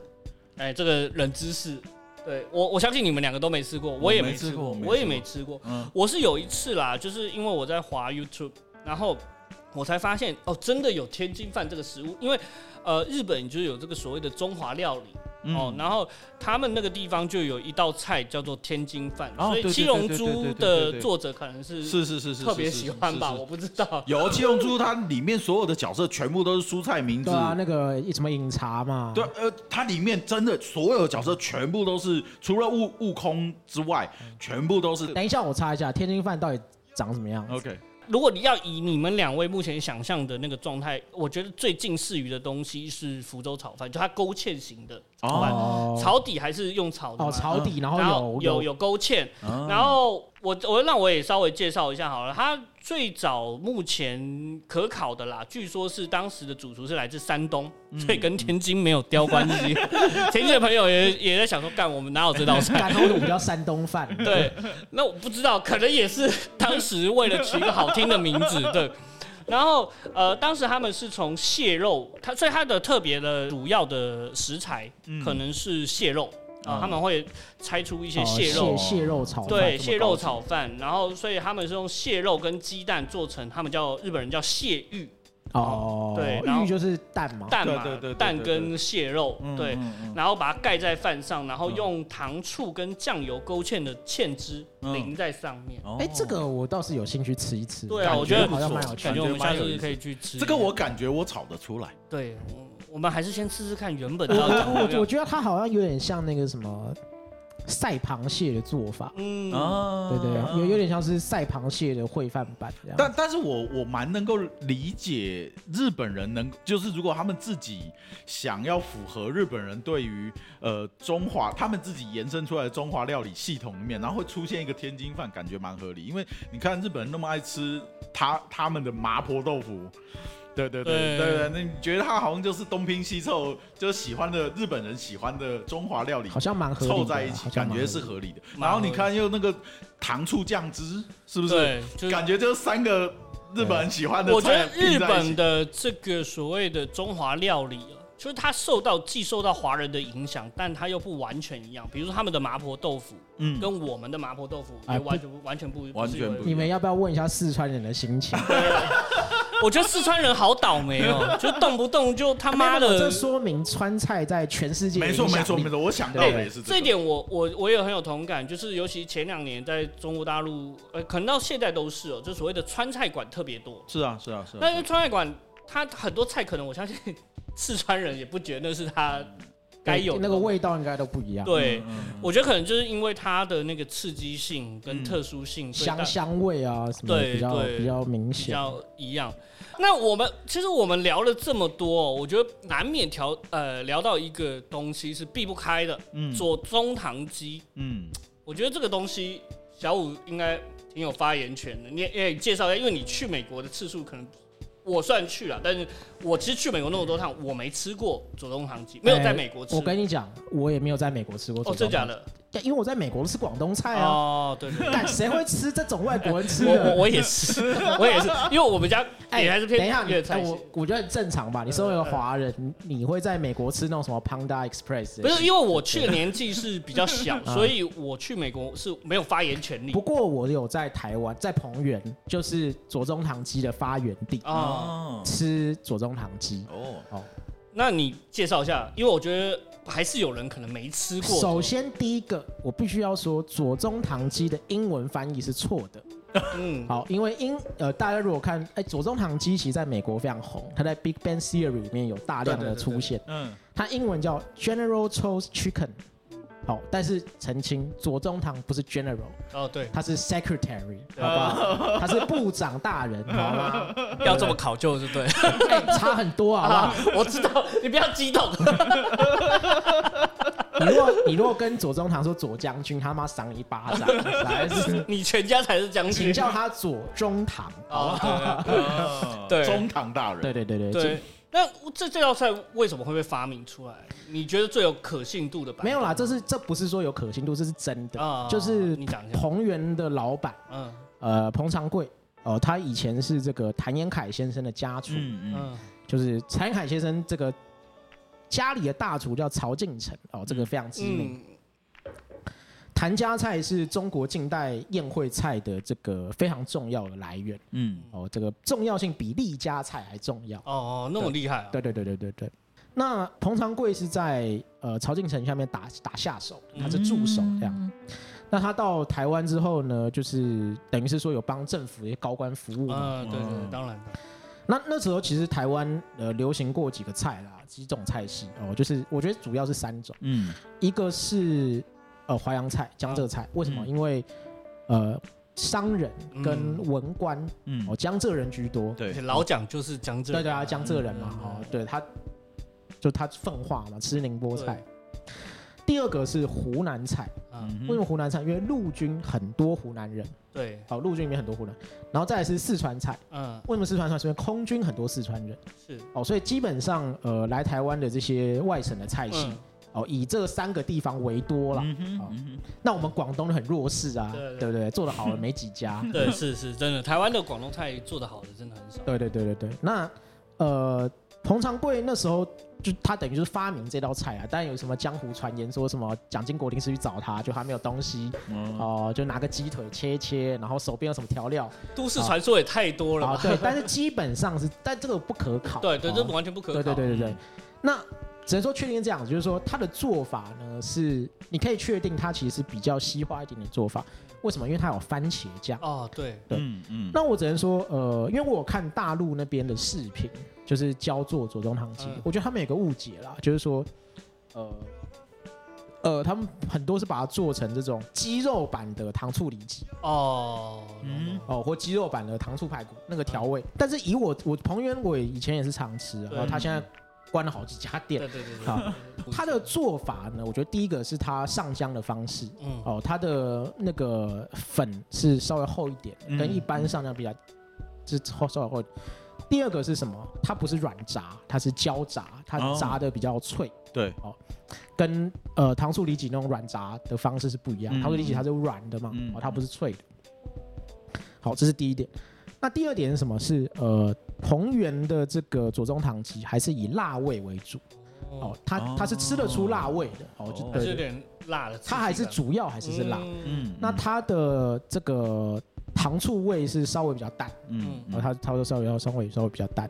哎，这个冷知识，对我我相信你们两个都没吃过，我也没吃过，我也没吃过。嗯，我是有一次啦，就是因为我在滑 YouTube，然后我才发现哦，真的有天津饭这个食物，因为呃，日本就是有这个所谓的中华料理。哦，然后他们那个地方就有一道菜叫做天津饭，所以七龙珠的作者可能是是是是是特别喜欢吧，我不知道。有七龙珠，它里面所有的角色全部都是蔬菜名字啊，那个什么饮茶嘛。对，呃，它里面真的所有的角色全部都是，除了悟悟空之外，全部都是。等一下，我查一下天津饭到底长什么样。OK。如果你要以你们两位目前想象的那个状态，我觉得最近似于的东西是福州炒饭，就它勾芡型的炒饭，炒底还是用炒的。哦，炒底，然后有有有勾芡，然后。我我让我也稍微介绍一下好了，他最早目前可考的啦，据说是当时的主厨是来自山东，所以跟天津没有雕关系。天津的朋友也也在想说，干我们哪有这道菜？我们叫山东饭。对，那我不知道，可能也是当时为了取一个好听的名字，对。然后呃，当时他们是从蟹肉，它所以它的特别的主要的食材可能是蟹肉。啊，他们会拆出一些蟹肉，蟹肉炒对，蟹肉炒饭，然后所以他们是用蟹肉跟鸡蛋做成，他们叫日本人叫蟹玉。哦，对，玉就是蛋嘛，蛋嘛，蛋跟蟹肉，对，然后把它盖在饭上，然后用糖醋跟酱油勾芡的芡汁淋在上面。哎，这个我倒是有兴趣吃一吃。对啊，我觉得好像蛮有趣，感觉我们下次可以去吃。这个我感觉我炒得出来。对，我们还是先吃吃看原本。我我觉得它好像有点像那个什么。赛螃蟹的做法，嗯啊，对对，有有点像是赛螃蟹的烩饭版这样。但但是我我蛮能够理解日本人能，就是如果他们自己想要符合日本人对于呃中华他们自己延伸出来的中华料理系统里面，然后会出现一个天津饭，感觉蛮合理。因为你看日本人那么爱吃他他们的麻婆豆腐。对对对对对，那你觉得他好像就是东拼西凑，就是喜欢的日本人喜欢的中华料理，好像蛮凑在一起，感觉是合理的。然后你看又那个糖醋酱汁，是不是？感觉就是三个日本人喜欢的。我觉得日本的这个所谓的中华料理。就是它受到既受到华人的影响，但它又不完全一样。比如说他们的麻婆豆腐，嗯，跟我们的麻婆豆腐也完全完全不完全不。你们要不要问一下四川人的心情？我觉得四川人好倒霉哦，就动不动就他妈的。这说明川菜在全世界没错没错没错。我想到的也是这一点，我我我也很有同感。就是尤其前两年在中国大陆，呃，可能到现在都是哦，就所谓的川菜馆特别多。是啊是啊是。那因为川菜馆它很多菜，可能我相信。四川人也不觉得是他该有那个味道，应该都不一样。对，我觉得可能就是因为它的那个刺激性跟特殊性，香香味啊什么比较比较明显，比较一样。那我们其实我们聊了这么多，我觉得难免调呃聊到一个东西是避不开的，嗯左宗棠鸡。嗯，我觉得这个东西小五应该挺有发言权的。你也介绍一下，因为你去美国的次数可能。我算去了，但是我其实去美国那么多趟，我没吃过左宗棠鸡，没有在美国吃。我跟你讲，我也没有在美国吃过。哦，真假的？因为我在美国吃广东菜啊。哦，对对。但谁会吃这种外国人吃的？我我也是，我也是，因为我们家也还是偏等一下粤菜。我我觉得很正常吧。你身为一个华人，你会在美国吃那种什么 Panda Express？不是，因为我去的年纪是比较小，所以我去美国是没有发言权利。不过我有在台湾，在彭园，就是左宗棠鸡的发源地啊，吃左宗棠鸡。哦哦，那你介绍一下，因为我觉得。还是有人可能没吃过。首先，第一个我必须要说，左宗棠鸡的英文翻译是错的。嗯，好，因为英呃，大家如果看，哎，左宗棠鸡其实在美国非常红，它在 Big Bang Theory 里面有大量的出现。嗯，它英文叫 General Tso's Chicken。好，但是澄清，左宗棠不是 general 哦，对，他是 secretary，好吧，他是部长大人，好吗？要这么考究是对，差很多 啊，我知道，你不要激动。你如果你若跟左宗棠说左将军，他妈赏你一巴掌，来，你全家才是将军，请叫他左中堂，对，中堂大人，对对对对。那这这道菜为什么会被发明出来？你觉得最有可信度的版？没有啦，这是这不是说有可信度，这是真的。就是你讲一下，彭源的老板，嗯，呃，彭长贵，哦，他以前是这个谭延闿先生的家厨，嗯嗯，就是谭延闿先生这个家里的大厨叫曹敬成，哦，这个非常知名。谭家菜是中国近代宴会菜的这个非常重要的来源。嗯，哦，这个重要性比利家菜还重要。哦哦，那么厉害。对对对对对对。那彭长贵是在呃曹敬城下面打打下手，他是助手这样。那他到台湾之后呢，就是等于是说有帮政府一些高官服务。嗯，对对，当然的。那那时候其实台湾呃流行过几个菜啦，几种菜系哦，就是我觉得主要是三种。嗯，一个是。呃，淮扬菜、江浙菜，为什么？因为，呃，商人跟文官，嗯，哦，江浙人居多。对，老蒋就是江浙。对对啊，江浙人嘛，哦，对他，就他奉化嘛，吃宁波菜。第二个是湖南菜，嗯，为什么湖南菜？因为陆军很多湖南人。对，好，陆军里面很多湖南。然后再来是四川菜，嗯，为什么四川菜？是因为空军很多四川人。是，哦，所以基本上，呃，来台湾的这些外省的菜系。哦，以这三个地方为多了，那我们广东很弱势啊，对不对？做的好的没几家。对，是是真的，台湾的广东菜做的好的真的很少。对对对对对。那呃，彭长贵那时候就他等于就是发明这道菜啊，当然有什么江湖传言说什么蒋经国临时去找他，就还没有东西，哦，就拿个鸡腿切一切，然后手边有什么调料，都市传说也太多了啊。对，但是基本上是，但这个不可考。对对，这完全不可考。对对对对对，那。只能说确定这样子，就是说他的做法呢是，你可以确定他其实是比较西化一点的做法。为什么？因为它有番茄酱。哦，对，对，嗯嗯。那我只能说，呃，因为我看大陆那边的视频，就是教做左宗棠鸡，我觉得他们有个误解啦，就是说，呃，呃，他们很多是把它做成这种鸡肉版的糖醋里脊。哦，嗯，哦，或鸡肉版的糖醋排骨那个调味。但是以我我彭元伟以前也是常吃，然后他现在。关了好几家店，对对对好，他的做法呢，我觉得第一个是他上浆的方式，嗯，哦，他的那个粉是稍微厚一点，跟一般上浆比较是厚稍微厚。第二个是什么？它不是软炸，它是焦炸，它炸的比较脆，对，哦，跟呃糖醋里脊那种软炸的方式是不一样，糖醋里脊它是软的嘛，哦，它不是脆的。好，这是第一点。那第二点是什么？是呃，同源的这个左宗棠鸡还是以辣味为主哦，它它是吃得出辣味的哦，就有点辣的，它还是主要还是是辣。嗯，那它的这个糖醋味是稍微比较淡，嗯，然后它它就稍微要稍微稍微比较淡。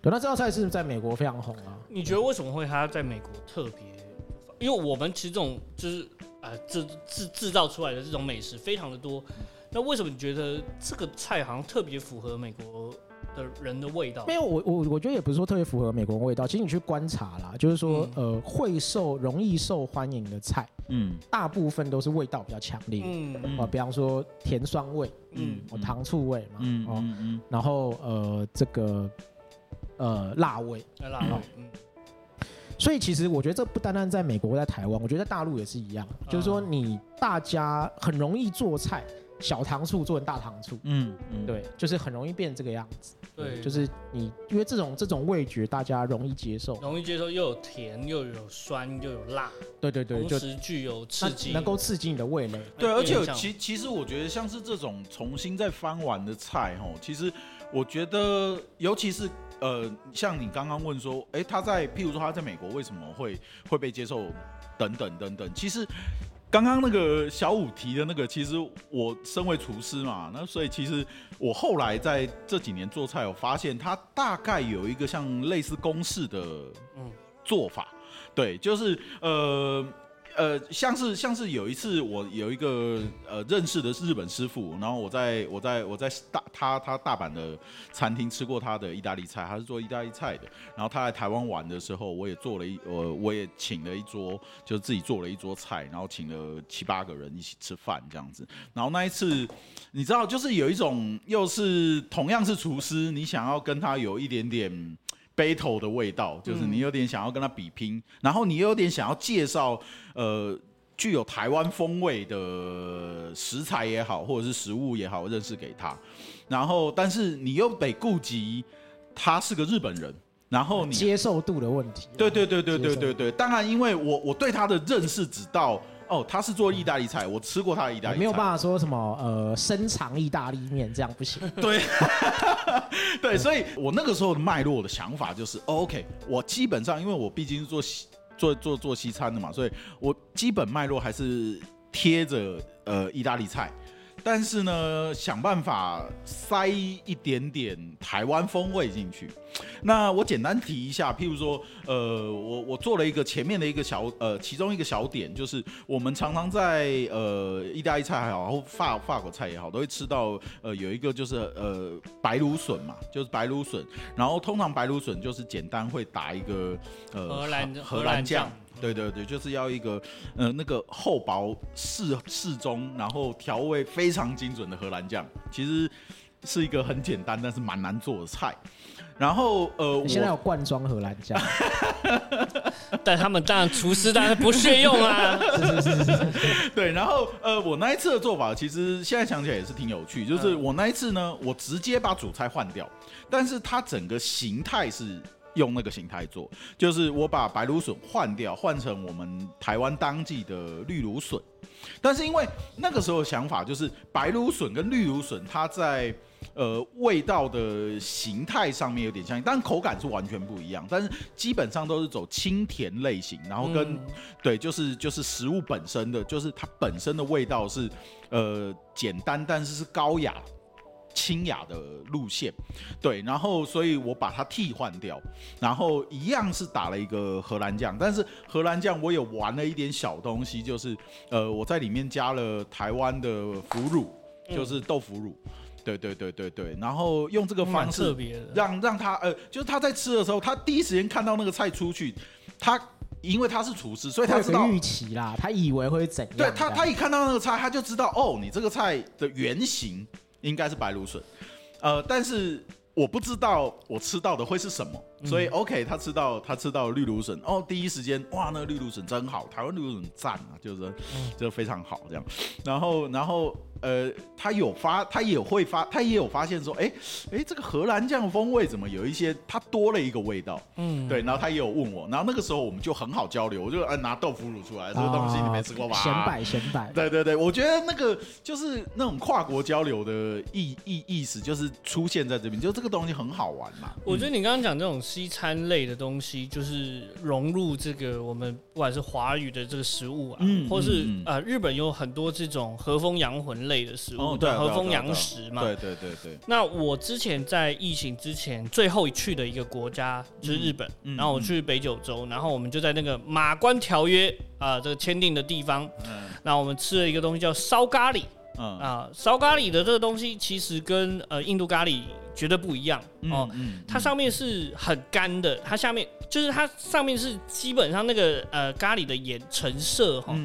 对，那这道菜是在美国非常红啊。你觉得为什么会它在美国特别？因为我们其实这种就是呃制制制造出来的这种美食非常的多。那为什么你觉得这个菜好像特别符合美国的人的味道？没有，我我我觉得也不是说特别符合美国人味道。其实你去观察啦，就是说，呃，会受容易受欢迎的菜，嗯，大部分都是味道比较强烈，嗯啊，比方说甜酸味，嗯，哦糖醋味嘛，嗯嗯嗯，然后呃这个呃辣味，辣味，嗯。所以其实我觉得这不单单在美国，在台湾，我觉得在大陆也是一样，就是说你大家很容易做菜。小糖醋做成大糖醋，嗯嗯，对，就是很容易变这个样子。对，就是你因为这种这种味觉大家容易接受，容易接受又有甜又有酸又有辣，对对对，同时具有刺激，能够刺激你的味蕾。对，而且其其实我觉得像是这种重新再翻完的菜，吼，其实我觉得尤其是呃，像你刚刚问说，哎，他在譬如说他在美国为什么会会被接受，等等等等，其实。刚刚那个小五提的那个，其实我身为厨师嘛，那所以其实我后来在这几年做菜，我发现它大概有一个像类似公式的做法，对，就是呃。呃，像是像是有一次我有一个呃认识的是日本师傅，然后我在我在我在大他他大阪的餐厅吃过他的意大利菜，他是做意大利菜的。然后他来台湾玩的时候，我也做了一我我也请了一桌，就自己做了一桌菜，然后请了七八个人一起吃饭这样子。然后那一次，你知道，就是有一种又是同样是厨师，你想要跟他有一点点。Battle 的味道，就是你有点想要跟他比拼，然后你有点想要介绍，呃，具有台湾风味的食材也好，或者是食物也好，认识给他，然后但是你又得顾及他是个日本人，然后你接受度的问题。对对对对对对对，当然因为我我对他的认识只到。哦，他是做意大利菜，我吃过他的意大利。没有办法说什么呃，深藏意大利面这样不行。对，对，所以我那个时候的脉络的想法就是，OK，我基本上因为我毕竟是做西做做做西餐的嘛，所以我基本脉络还是贴着呃意大利菜。但是呢，想办法塞一点点台湾风味进去。那我简单提一下，譬如说，呃，我我做了一个前面的一个小呃，其中一个小点，就是我们常常在呃意大利菜也好，或法法国菜也好，都会吃到呃有一个就是呃白芦笋嘛，就是白芦笋。然后通常白芦笋就是简单会打一个呃荷兰荷兰酱。对对对，就是要一个，呃，那个厚薄适适中，然后调味非常精准的荷兰酱，其实是一个很简单但是蛮难做的菜。然后，呃，现在有罐装荷兰酱，但他们当然厨师当然不屑用啊。是是是是。对，然后，呃，我那一次的做法其实现在想起来也是挺有趣，就是我那一次呢，我直接把主菜换掉，但是它整个形态是。用那个形态做，就是我把白芦笋换掉，换成我们台湾当季的绿芦笋。但是因为那个时候想法就是白芦笋跟绿芦笋，它在呃味道的形态上面有点像，但口感是完全不一样。但是基本上都是走清甜类型，然后跟对，就是就是食物本身的就是它本身的味道是呃简单，但是是高雅。清雅的路线，对，然后所以我把它替换掉，然后一样是打了一个荷兰酱，但是荷兰酱我有玩了一点小东西，就是呃我在里面加了台湾的腐乳，就是豆腐乳，对对对对对，然后用这个方式让让他呃就是他在吃的时候，他第一时间看到那个菜出去，他因为他是厨师，所以他知道预期啦，他以为会怎样？对他他一看到那个菜，他就知道哦，你这个菜的原型。应该是白芦笋，呃，但是我不知道我吃到的会是什么，所以 OK，他吃到他吃到绿芦笋，哦，第一时间哇，那个绿芦笋真好，台湾绿芦笋赞啊，就是就非常好这样，然后然后。呃，他有发，他也会发，他也有发现说，哎，哎，这个荷兰酱风味怎么有一些，它多了一个味道，嗯，对，然后他也有问我，然后那个时候我们就很好交流，我就呃拿豆腐乳出来，这个东西你没吃过吧？显摆显摆，对对对，我觉得那个就是那种跨国交流的意意意思，就是出现在这边，就这个东西很好玩嘛。我觉得你刚刚讲这种西餐类的东西，就是融入这个我们不管是华语的这个食物啊，或是呃日本有很多这种和风洋魂。类的食物，对和风洋食嘛，对对对对。那我之前在疫情之前最后去的一个国家就是日本，然后我去北九州，然后我们就在那个马关条约啊这个签订的地方，那我们吃了一个东西叫烧咖喱，啊烧咖喱的这个东西其实跟呃印度咖喱绝对不一样哦，它上面是很干的，它下面就是它上面是基本上那个呃咖喱的颜成色哈。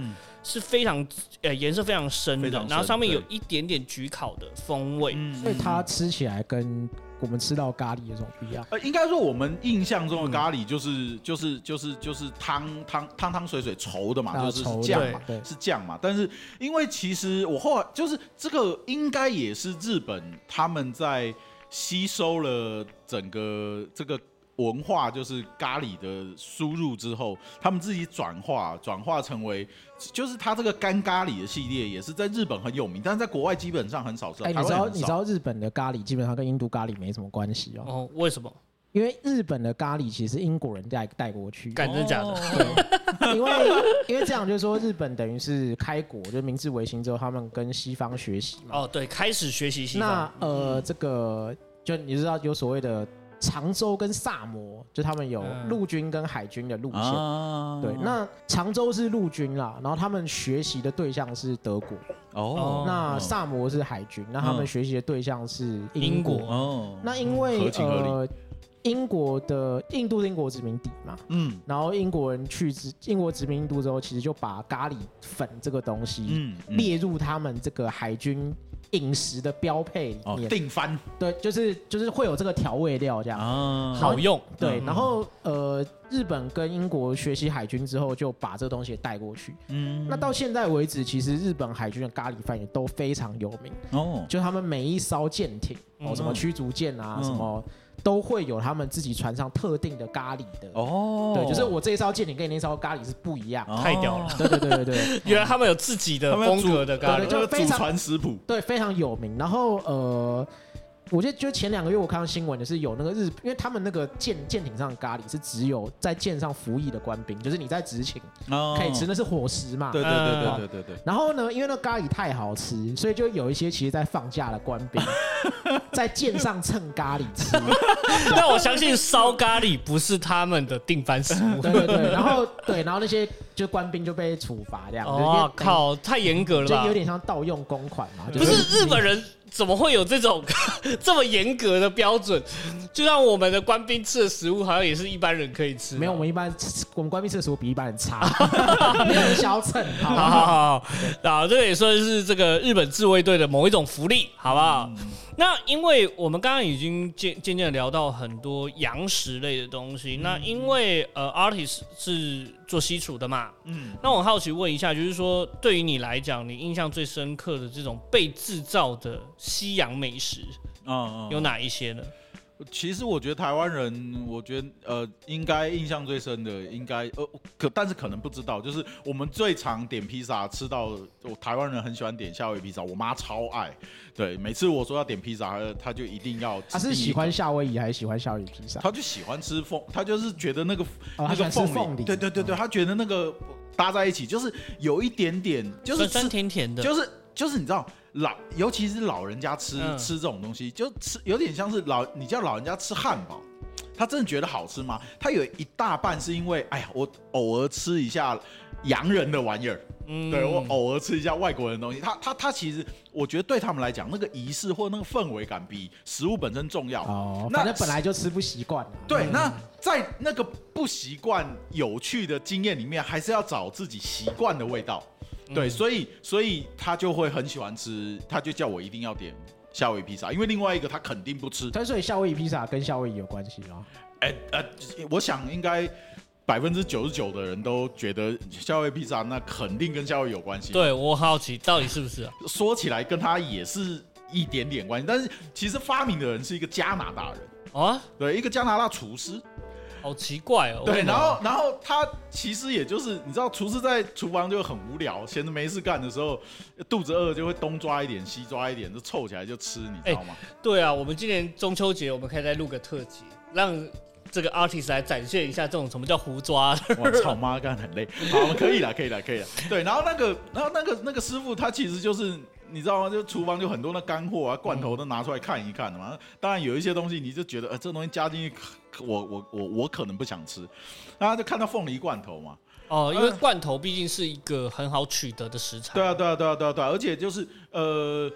是非常呃颜色非常深的，然后上面有一点点焗烤的风味，所以它吃起来跟我们吃到咖喱有种不一样。呃，应该说我们印象中的咖喱就是就是就是就是汤汤汤汤水水稠的嘛，就是酱嘛，是酱嘛。但是因为其实我后来就是这个应该也是日本他们在吸收了整个这个。文化就是咖喱的输入之后，他们自己转化转化成为，就是他这个干咖喱的系列也是在日本很有名，但是在国外基本上很少吃。哎，你知道你知道日本的咖喱基本上跟印度咖喱没什么关系哦？哦，为什么？因为日本的咖喱其实英国人带带过去，真的假的？对，因为因为这样就是说日本等于是开国，就明治维新之后，他们跟西方学习嘛。哦，对，开始学习西方。那呃，这个就你知道有所谓的。常州跟萨摩，就他们有陆军跟海军的路线。对，那常州是陆军啦，然后他们学习的对象是德国。哦，那萨摩是海军，那他们学习的对象是英国。哦，那因为呃，英国的印度是英国殖民地嘛，嗯，然后英国人去殖英国殖民印度之后，其实就把咖喱粉这个东西列入他们这个海军。饮食的标配里面，定番对，就是就是会有这个调味料这样，好用对。然后呃，日本跟英国学习海军之后，就把这个东西带过去。嗯，那到现在为止，其实日本海军的咖喱饭也都非常有名哦。就他们每一艘舰艇哦，什么驱逐舰啊，什么。都会有他们自己船上特定的咖喱的。哦，对，就是我这一艘舰艇跟你那艘咖喱是不一样，太屌了，对对对对对，原来他们有自己的风格的咖喱，就是祖传食谱，对，非常有名。然后呃。我觉得就前两个月我看到新闻的是有那个日，因为他们那个舰舰艇上的咖喱是只有在舰上服役的官兵，就是你在执勤可以吃，那是伙食嘛。对对对对对对对。然后呢，因为那咖喱太好吃，所以就有一些其实在放假的官兵 在舰上蹭咖喱吃。但我相信烧咖喱不是他们的定番食物。对对对。然后对，然后那些就官兵就被处罚这样。哇靠，太严格了吧？就有点像盗用公款嘛。不是日本人。怎么会有这种 这么严格的标准？就像我们的官兵吃的食物，好像也是一般人可以吃。没有，我们一般我们官兵吃的食物比一般人差，没有消沉。好好好，好，这个也算是这个日本自卫队的某一种福利，好不好？那因为我们刚刚已经渐渐渐聊到很多洋食类的东西，那因为呃，artist 是做西厨的嘛，嗯，那我好奇问一下，就是说对于你来讲，你印象最深刻的这种被制造的西洋美食，嗯嗯，有哪一些呢？其实我觉得台湾人，我觉得呃，应该印象最深的，应该呃，可但是可能不知道，就是我们最常点披萨吃到，我台湾人很喜欢点夏威夷披萨，我妈超爱。对，每次我说要点披萨，她就一定要。她是喜欢夏威夷还是喜欢夏威夷披萨？她就喜欢吃凤，她就是觉得那个那个凤梨，对对对对，她觉得那个搭在一起就是有一点点，就是酸甜甜的，就是就是你知道。老，尤其是老人家吃吃这种东西，就吃有点像是老，你叫老人家吃汉堡，他真的觉得好吃吗？他有一大半是因为，哎呀，我偶尔吃一下洋人的玩意儿，嗯，对我偶尔吃一下外国人的东西，他他他其实，我觉得对他们来讲，那个仪式或那个氛围感比食物本身重要。哦，反正本来就吃不习惯。对，那在那个不习惯有趣的经验里面，还是要找自己习惯的味道。对，所以所以他就会很喜欢吃，他就叫我一定要点夏威夷披萨，因为另外一个他肯定不吃。但所以夏威夷披萨跟夏威夷有关系吗？哎呃，我想应该百分之九十九的人都觉得夏威夷披萨那肯定跟夏威夷有关系。对我好奇到底是不是？啊说起来跟他也是一点点关系，但是其实发明的人是一个加拿大人啊，对，一个加拿大厨师。好奇怪哦！对，然后，然后他其实也就是，你知道，厨师在厨房就很无聊，闲着没事干的时候，肚子饿就会东抓一点，西抓一点，就凑起来就吃，你知道吗？对啊，我们今年中秋节，我们可以再录个特辑，让这个 artist 来展现一下这种什么叫胡抓。我操妈，干很累。好，可以了，可以了，可以了。对，然后那个，然后那个那个师傅，他其实就是。你知道吗？就厨房就很多那干货啊、罐头都拿出来看一看的嘛。当然有一些东西你就觉得，呃，这东西加进去，我我我我可能不想吃。然后就看到凤梨罐头嘛。哦，因为罐头毕竟是一个很好取得的食材。对啊，对啊，对啊，对啊，对啊。而且就是呃，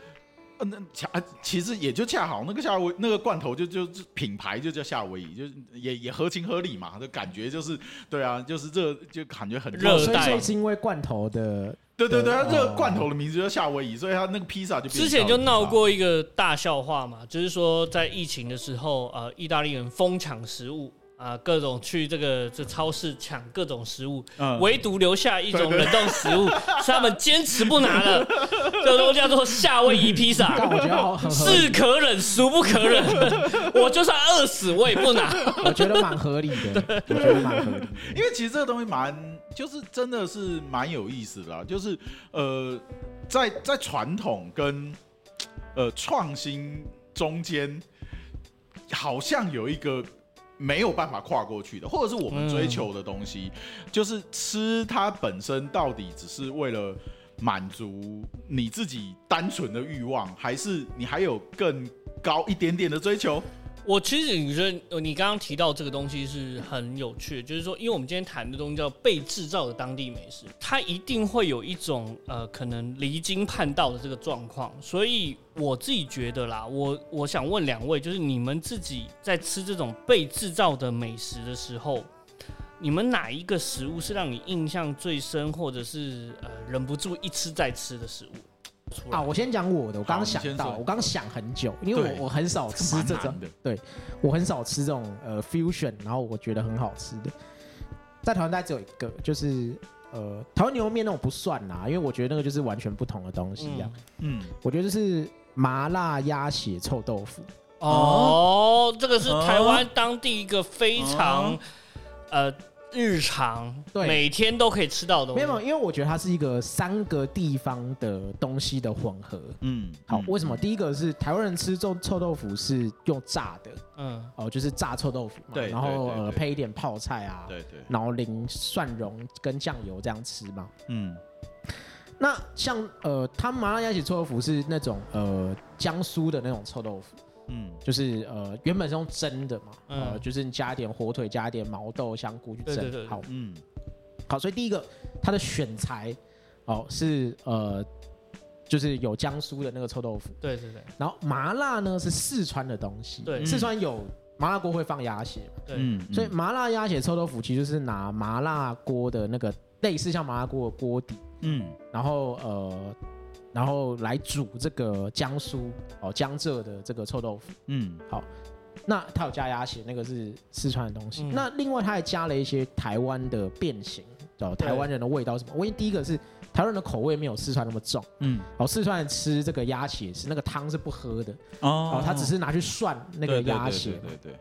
那恰其实也就恰好那个夏威那个罐头就就是品牌就叫夏威夷，就也也合情合理嘛。就感觉就是对啊，就是这就感觉很热带。所以是因为罐头的。对对对，它这个罐头的名字叫夏威夷，所以它那个披萨就之前就闹过一个大笑话嘛，就是说在疫情的时候，呃，意大利人疯抢食物。啊，各种去这个这超市抢各种食物，唯独留下一种冷冻食物 是他们坚持不拿的，这东西叫做夏威夷披萨。我觉得是可忍，孰不可忍？我就算饿死我也不拿。我觉得蛮合理的，我觉得蛮合理。因为其实这个东西蛮，就是真的是蛮有意思的，就是呃，在在传统跟呃创新中间，好像有一个。没有办法跨过去的，或者是我们追求的东西，就是吃它本身到底只是为了满足你自己单纯的欲望，还是你还有更高一点点的追求？我其实你觉得你刚刚提到这个东西是很有趣，就是说，因为我们今天谈的东西叫被制造的当地美食，它一定会有一种呃可能离经叛道的这个状况，所以我自己觉得啦，我我想问两位，就是你们自己在吃这种被制造的美食的时候，你们哪一个食物是让你印象最深，或者是呃忍不住一吃再吃的食物？啊，我先讲我的。我刚刚想到，我刚刚想很久，因为我我很少吃这种，对我很少吃这种呃 fusion，然后我觉得很好吃的，在台湾大概只有一个，就是呃台湾牛肉面那种不算啦，因为我觉得那个就是完全不同的东西呀。嗯，我觉得就是麻辣鸭血臭豆腐。哦，这个是台湾当地一个非常呃。日常对。每天都可以吃到的，没有，因为我觉得它是一个三个地方的东西的混合。嗯，好，为什么？第一个是台湾人吃臭臭豆腐是用炸的，嗯，哦，就是炸臭豆腐嘛，对，然后呃配一点泡菜啊，对对，然后淋蒜蓉跟酱油这样吃嘛。嗯，那像呃，他麻辣鸭血臭豆腐是那种呃江苏的那种臭豆腐。嗯，就是呃，原本是用蒸的嘛，呃，就是你加点火腿，加一点毛豆、香菇去蒸，好，嗯，好，所以第一个它的选材哦是呃，就是有江苏的那个臭豆腐，对对对，然后麻辣呢是四川的东西，对，四川有麻辣锅会放鸭血，对，所以麻辣鸭血臭豆腐其实是拿麻辣锅的那个类似像麻辣锅的锅底，嗯，然后呃。然后来煮这个江苏哦江浙的这个臭豆腐，嗯，好，那它有加鸭血，那个是四川的东西。那另外它还加了一些台湾的变形，哦，台湾人的味道什么？我因为第一个是台湾人的口味没有四川那么重，嗯，哦，四川人吃这个鸭血是那个汤是不喝的，哦，他只是拿去涮那个鸭血，对对。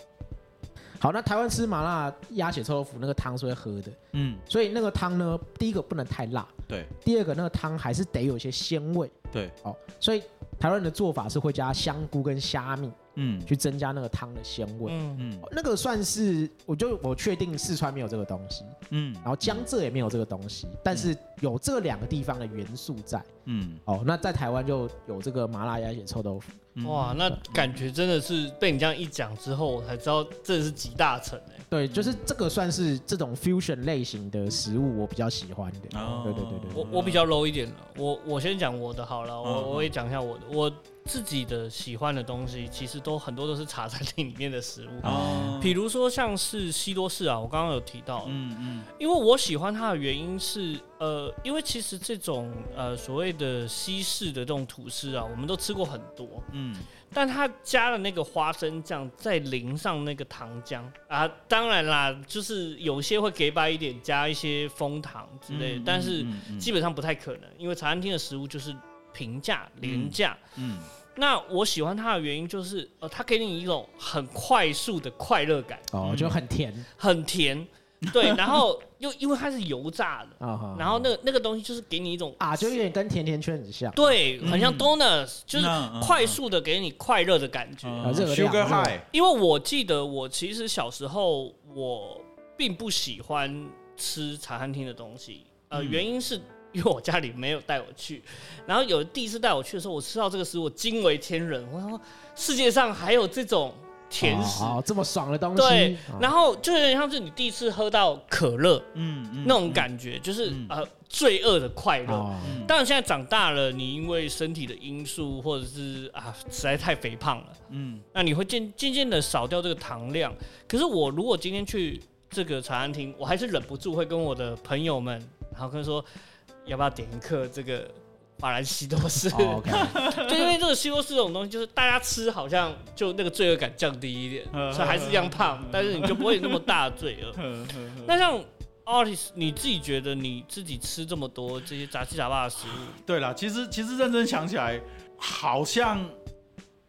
好，那台湾吃麻辣鸭血臭豆腐那个汤是会喝的，嗯，所以那个汤呢，第一个不能太辣，对，第二个那个汤还是得有些鲜味，对，哦，所以台湾人的做法是会加香菇跟虾米。嗯，去增加那个汤的鲜味。嗯嗯，那个算是，我就我确定四川没有这个东西。嗯，然后江浙也没有这个东西，但是有这两个地方的元素在。嗯，哦，那在台湾就有这个麻辣鸭血臭豆腐。哇，那感觉真的是被你这样一讲之后，我才知道这是集大成哎。对，就是这个算是这种 fusion 类型的食物，我比较喜欢的。对对对对，我我比较 low 一点的。我我先讲我的好了，我我也讲一下我的我。自己的喜欢的东西，其实都很多都是茶餐厅里面的食物，哦，比如说像是西多士啊，我刚刚有提到，嗯嗯，因为我喜欢它的原因是，呃，因为其实这种呃所谓的西式的这种吐司啊，我们都吃过很多，嗯，但它加了那个花生酱，再淋上那个糖浆啊，当然啦，就是有些会给白一点，加一些蜂糖之类，但是基本上不太可能，因为茶餐厅的食物就是。平价廉价，嗯，那我喜欢它的原因就是，呃，它给你一种很快速的快乐感，哦，就很甜，很甜，对，然后又因为它是油炸的，啊然后那个那个东西就是给你一种啊，就有点跟甜甜圈很像，对，很像 donuts，就是快速的给你快乐的感觉，sugar high。因为我记得我其实小时候我并不喜欢吃茶餐厅的东西，呃，原因是。因为我家里没有带我去，然后有第一次带我去的时候，我吃到这个食物，惊为天人。我说世界上还有这种甜食，这么爽的东西。对，然后就有点像是你第一次喝到可乐，嗯，那种感觉，就是呃罪恶的快乐。当然现在长大了，你因为身体的因素，或者是啊实在太肥胖了，嗯，那你会渐渐渐的少掉这个糖量。可是我如果今天去这个茶餐厅，我还是忍不住会跟我的朋友们，然后跟说。要不要点一克这个法兰西多士？就 因为这个西多士这种东西，就是大家吃好像就那个罪恶感降低一点，所以还是一样胖，但是你就不会那么大的罪恶。那像 artist，你自己觉得你自己吃这么多这些杂七杂八的食物？对了，其实其实认真想起来，好像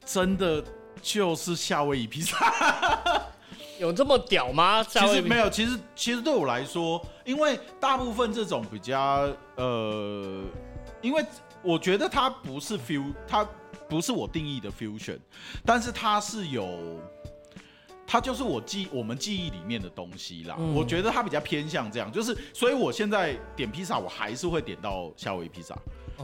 真的就是夏威夷披萨。有这么屌吗？其实没有，其实其实对我来说，因为大部分这种比较呃，因为我觉得它不是 fusion，它不是我定义的 fusion，但是它是有，它就是我记我们记忆里面的东西啦。我觉得它比较偏向这样，就是所以我现在点披萨，我还是会点到夏威夷披萨，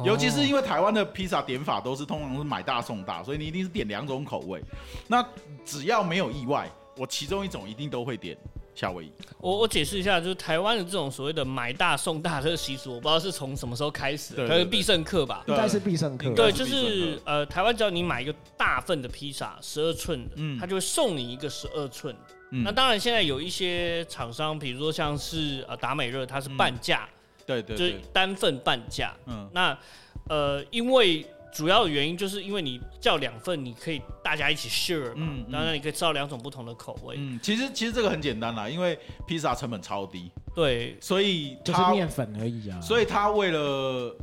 尤其是因为台湾的披萨点法都是通常是买大送大，所以你一定是点两种口味。那只要没有意外。我其中一种一定都会点夏威夷。我我解释一下，就是台湾的这种所谓的买大送大这个习俗，我不知道是从什么时候开始，可能必胜客吧，应该是必胜客。对，就是呃，台湾只要你买一个大份的披萨，十二寸的，嗯，他就会送你一个十二寸。那当然，现在有一些厂商，比如说像是呃达美乐，它是半价，对对，就是单份半价。嗯，那呃，因为。主要的原因就是因为你叫两份，你可以大家一起 share 嘛，当然你可以吃到两种不同的口味。嗯，其实其实这个很简单啦，因为披萨成本超低，对，所以就是面粉而已啊。所以他为了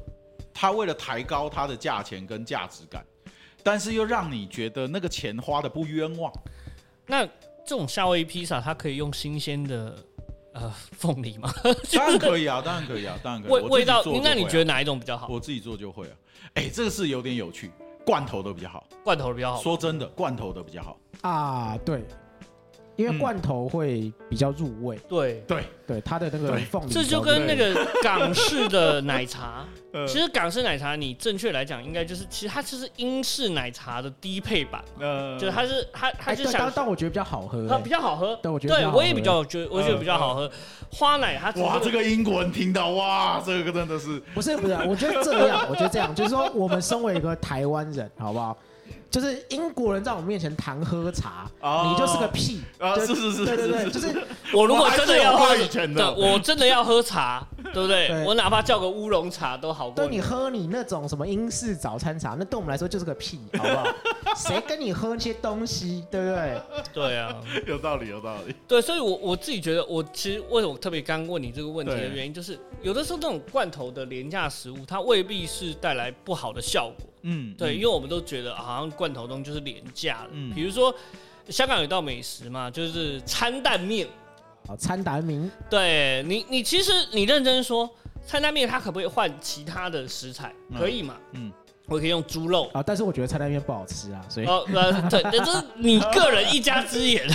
他为了抬高它的价钱跟价值感，但是又让你觉得那个钱花的不冤枉。那这种夏威夷披萨，它可以用新鲜的呃凤梨吗？当然可以啊，当然可以啊，当然可以。味味道，那你觉得哪一种比较好？我自己做就会啊。哎，这个是有点有趣，罐头的比较好，罐头的比较好。说真的，罐头的比较好啊，对。因为罐头会比较入味，对。对。对，它的那个凤梨，这就跟那个 港式的奶茶，其实港式奶茶你正确来讲应该就是，其实它就是英式奶茶的低配版，呃，就是它是它它就想，但我觉得比较好喝，它比较好喝，对，我觉得对我也比较觉得我觉得比较好喝，花奶它哇，这个英国人听到哇，这个真的是不是不是，我觉得这样，我觉得这样，就是说我们身为一个台湾人，好不好？就是英国人在我们面前谈喝茶，你就是个屁啊！是是是，对对对，就是我如果真的要喝，对，我真的要喝茶，对 对不对？我哪怕叫个乌龙茶都好过。对你喝你那种什么英式早餐茶，那对我们来说就是个屁，好不好？谁跟你喝那些东西，对不对？对啊，有道理，有道理。对，所以，我我自己觉得，我其实为什么特别刚问你这个问题的原因，就是有的时候这种罐头的廉价食物，它未必是带来不好的效果。嗯，对，因为我们都觉得好像罐头东就是廉价的。嗯，比如说香港有一道美食嘛，就是餐蛋面。啊，餐蛋面。对你，你其实你认真说，餐蛋面它可不可以换其他的食材？可以嘛？嗯。我可以用猪肉啊，但是我觉得菜蛋面不好吃啊，所以哦，对，这是你个人一家之言。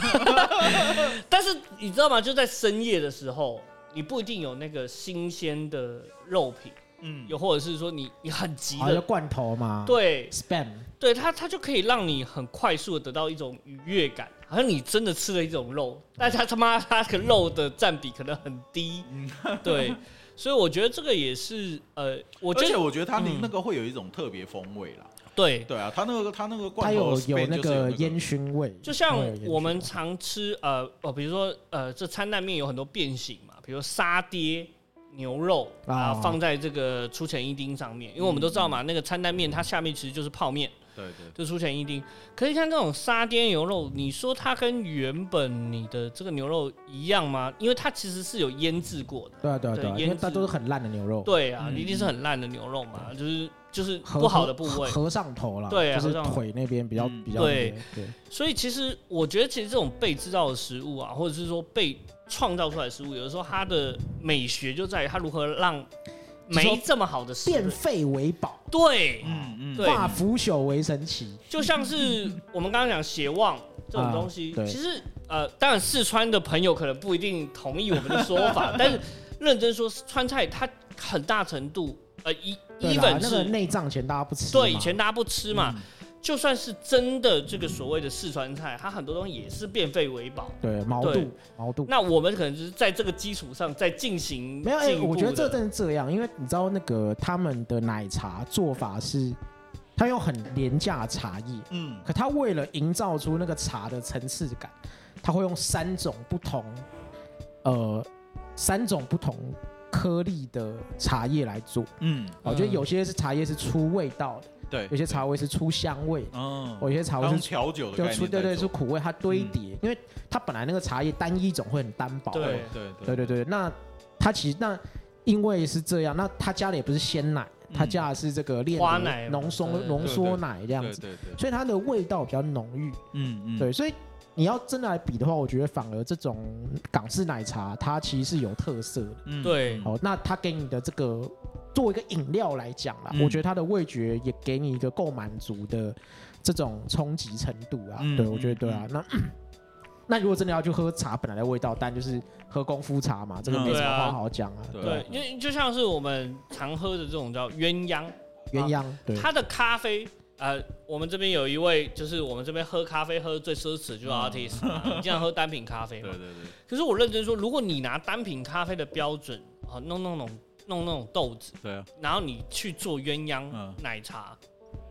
但是你知道吗？就在深夜的时候，你不一定有那个新鲜的肉品，嗯，又或者是说你你很急的罐头嘛，对，spam，对它它就可以让你很快速的得到一种愉悦感，好像你真的吃了一种肉，但是它他妈它个肉的占比可能很低，对。所以我觉得这个也是，呃，我而且我觉得它那个会有一种特别风味啦。对。对啊，它那个它那个罐头有有那个烟熏味，就像我们常吃呃哦，比如说呃，这餐蛋面有很多变形嘛，比如沙爹牛肉啊，放在这个出前一丁上面，因为我们都知道嘛，那个餐单面它下面其实就是泡面。对对，就出前一丁。可以像这种沙爹牛肉，你说它跟原本你的这个牛肉一样吗？因为它其实是有腌制过的。对啊对啊对啊，因为它都是很烂的牛肉。对啊，一定是很烂的牛肉嘛，就是就是不好的部位。合上头了。对，就是腿那边比较比较。对对。所以其实我觉得，其实这种被制造的食物啊，或者是说被创造出来的食物，有的时候它的美学就在于它如何让。没这么好的事，变废为宝，对，嗯嗯，化腐朽为神奇，就像是我们刚刚讲血旺这种东西，其实呃，当然四川的朋友可能不一定同意我们的说法，但是认真说，川菜它很大程度呃一一本是内脏前大家不吃，对，以前大家不吃嘛。就算是真的这个所谓的四川菜，它很多东西也是变废为宝。对，毛肚，毛肚。那我们可能就是在这个基础上再进行。没有，哎，我觉得这真是这样，因为你知道那个他们的奶茶做法是，他用很廉价茶叶，嗯，可他为了营造出那个茶的层次感，他会用三种不同，呃，三种不同颗粒的茶叶来做。嗯，我觉得有些是茶叶是出味道的。对，有些茶味是出香味，嗯，有些茶味是调酒的，就出对对，是苦味，它堆叠，因为它本来那个茶叶单一种会很单薄，对对。对对。对。那它其实那因为是这样，那他加的也不是鲜奶，他加的是这个炼奶浓缩浓缩奶这样子，对对，所以它的味道比较浓郁，嗯嗯，对，所以你要真的来比的话，我觉得反而这种港式奶茶它其实是有特色的，嗯对，哦，那它给你的这个。作为一个饮料来讲啦，我觉得它的味觉也给你一个够满足的这种冲击程度啊。对，我觉得对啊。那 那如果真的要去喝茶本来的味道，但就是喝功夫茶嘛，这个没什么话好讲啊。对，因为就像是我们常喝的这种叫鸳鸯，鸳鸯，对，它的咖啡，呃，我们这边有一位就是我们这边喝咖啡喝的最奢侈就是 artist，你经常喝单品咖啡嘛。对对对。可是我认真说，如果你拿单品咖啡的标准啊，弄弄弄。弄那种豆子，对啊，然后你去做鸳鸯奶茶，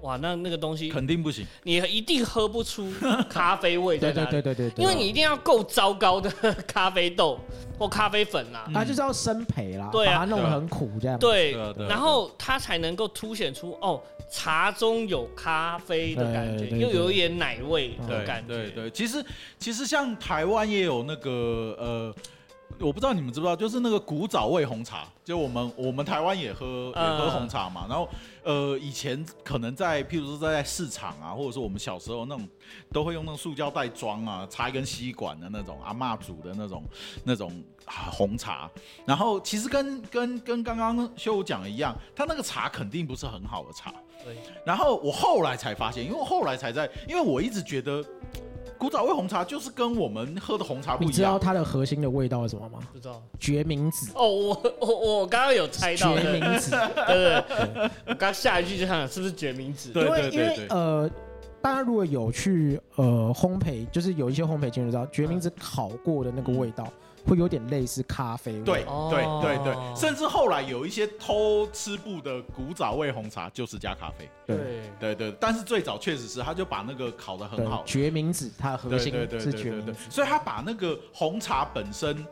哇，那那个东西肯定不行，你一定喝不出咖啡味。对对对对对，因为你一定要够糟糕的咖啡豆或咖啡粉啦，它就是要生培啦，把它弄得很苦这样。对，然后它才能够凸显出哦，茶中有咖啡的感觉，又有一点奶味的感觉。对对，其实其实像台湾也有那个呃。我不知道你们知不知道，就是那个古早味红茶，就我们我们台湾也喝也喝红茶嘛。然后呃，以前可能在譬如说在市场啊，或者说我们小时候那种，都会用那种塑胶袋装啊，插一根吸管的那种阿妈煮的那种那种红茶。然后其实跟跟跟刚刚修讲的一样，他那个茶肯定不是很好的茶。对。然后我后来才发现，因为后来才在，因为我一直觉得。古早味红茶就是跟我们喝的红茶不一样。你知道它的核心的味道是什么吗？不知道。决明子。哦，我 我我刚刚有猜到。决明子。对对。我刚下一句就想是不是决明子？因为因为呃，大家如果有去呃烘焙，就是有一些烘焙经验知道，决明子烤过的那个味道会有点类似咖啡味。对对对对，甚至后来有一些偷吃布的古早味红茶就是加咖啡。对对对，但是最早确实是他就把那个烤的很好，决明子它的核心是决明子，所以他把那个红茶本身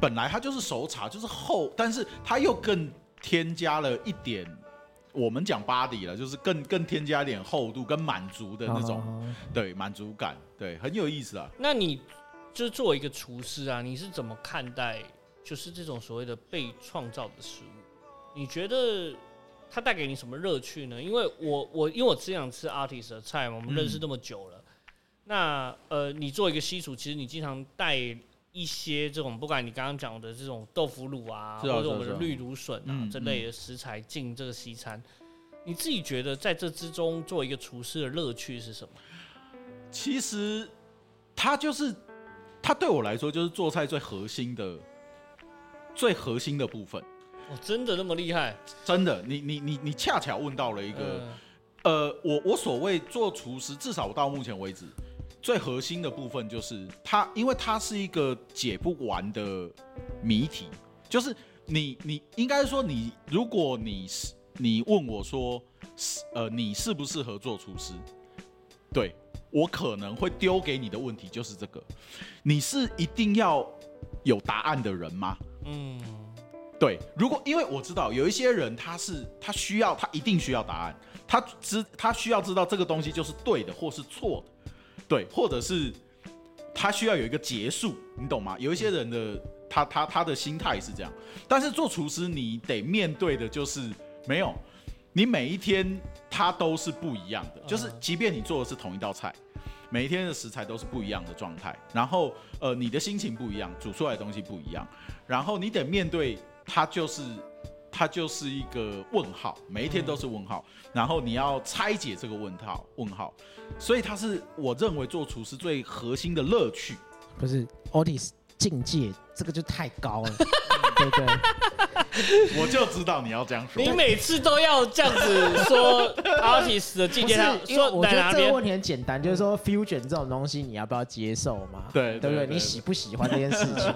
本来它就是熟茶，就是厚，但是它又更添加了一点。我们讲 body 了，就是更更添加一点厚度跟满足的那种，对满足感，对很有意思啊。那你就是作为一个厨师啊，你是怎么看待就是这种所谓的被创造的食物？你觉得它带给你什么乐趣呢？因为我我因为我只想吃 artist 的菜嘛，我们认识那么久了。那呃，你做一个西厨，其实你经常带一些这种，不管你刚刚讲的这种豆腐乳啊，或者我们的绿芦笋啊这类的食材进这个西餐，你自己觉得在这之中做一个厨师的乐趣是什么？其实，它就是它对我来说就是做菜最核心的、最核心的部分。哦，真的那么厉害？真的，你你你你恰巧问到了一个，呃，我我所谓做厨师，至少我到目前为止。最核心的部分就是它，因为它是一个解不完的谜题。就是你，你应该说你，如果你是你问我说，呃，你适不适合做厨师？对我可能会丢给你的问题就是这个：你是一定要有答案的人吗？嗯，对。如果因为我知道有一些人他是他需要他一定需要答案，他知他需要知道这个东西就是对的或是错的。对，或者是他需要有一个结束，你懂吗？有一些人的他他他的心态是这样，但是做厨师你得面对的就是没有，你每一天它都是不一样的，就是即便你做的是同一道菜，每一天的食材都是不一样的状态，然后呃你的心情不一样，煮出来的东西不一样，然后你得面对它就是。它就是一个问号，每一天都是问号，然后你要拆解这个问号，问号，所以它是我认为做厨师最核心的乐趣，不是 Otis 境界，这个就太高了。对 不对，我就知道你要这样说。你每次都要这样子说 artist 的境界，说我觉得这个问题很简单，就是说 fusion 这种东西你要不要接受嘛？对对不对？你喜不喜欢这件事情？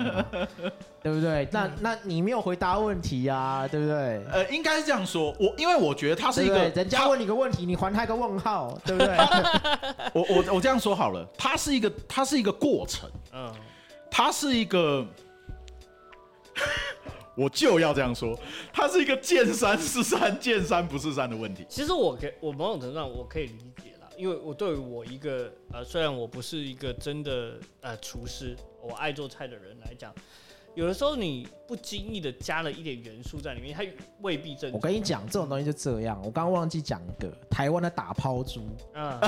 对不对？那那你没有回答问题啊？对不对？呃，应该是这样说。我因为我觉得他是一个人家问你个问题，你还他一个问号，对不对？我我我这样说好了，它是一个它是一个过程，嗯，它是一个。我就要这样说，它是一个见山是山，见山不是山的问题。其实我可我某种程度上我可以理解了，因为我对于我一个呃，虽然我不是一个真的呃厨师，我爱做菜的人来讲。有的时候你不经意的加了一点元素在里面，它未必正。我跟你讲，这种东西就这样。我刚刚忘记讲一个台湾的打抛猪。嗯。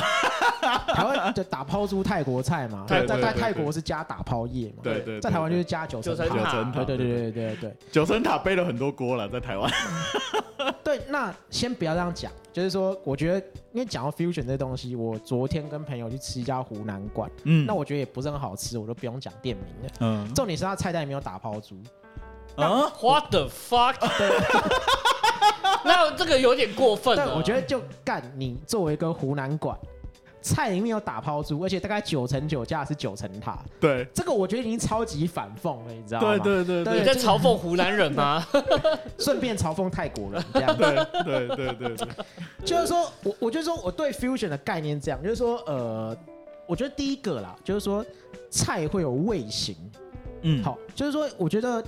台湾的打抛猪泰国菜嘛，在在泰国是加打抛叶嘛。对对。在台湾就是加九层塔。对对对对对对。九层塔背了很多锅了，在台湾。对，那先不要这样讲。就是说，我觉得，因为讲到 fusion 这东西，我昨天跟朋友去吃一家湖南馆，嗯，那我觉得也不是很好吃，我都不用讲店名了，嗯，重点是他菜单里面有打抛猪，啊，what the fuck？那这个有点过分了，我觉得就干你作为一个湖南馆。菜里面有打抛猪，而且大概九成九价是九层塔。对，这个我觉得已经超级反讽了，你知道吗？对对对对，你在嘲讽湖南人吗？顺便嘲讽泰国人，这样。对对对对对，就是说我，我就说我对 fusion 的概念这样，就是说，呃，我觉得第一个啦，就是说菜会有味型。嗯，好，就是说，我觉得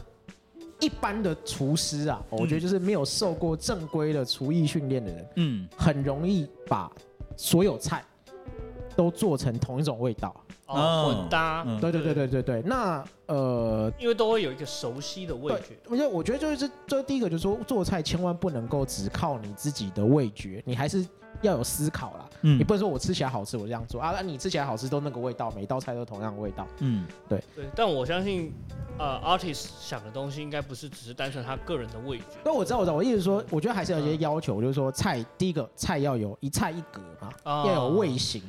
一般的厨师啊，我觉得就是没有受过正规的厨艺训练的人，嗯，很容易把所有菜。都做成同一种味道，混搭。对对对对对对。那呃，因为都会有一个熟悉的味觉。而且我觉得就是这第一个就是说做菜千万不能够只靠你自己的味觉，你还是要有思考啦。嗯。你不能说我吃起来好吃，我这样做啊。那你吃起来好吃都那个味道，每道菜都同样的味道。嗯，对对。但我相信，呃，artist 想的东西应该不是只是单纯他个人的味觉。那我知道，我知道，我意思说，我觉得还是有一些要求，就是说菜第一个菜要有一菜一格嘛，要有味型。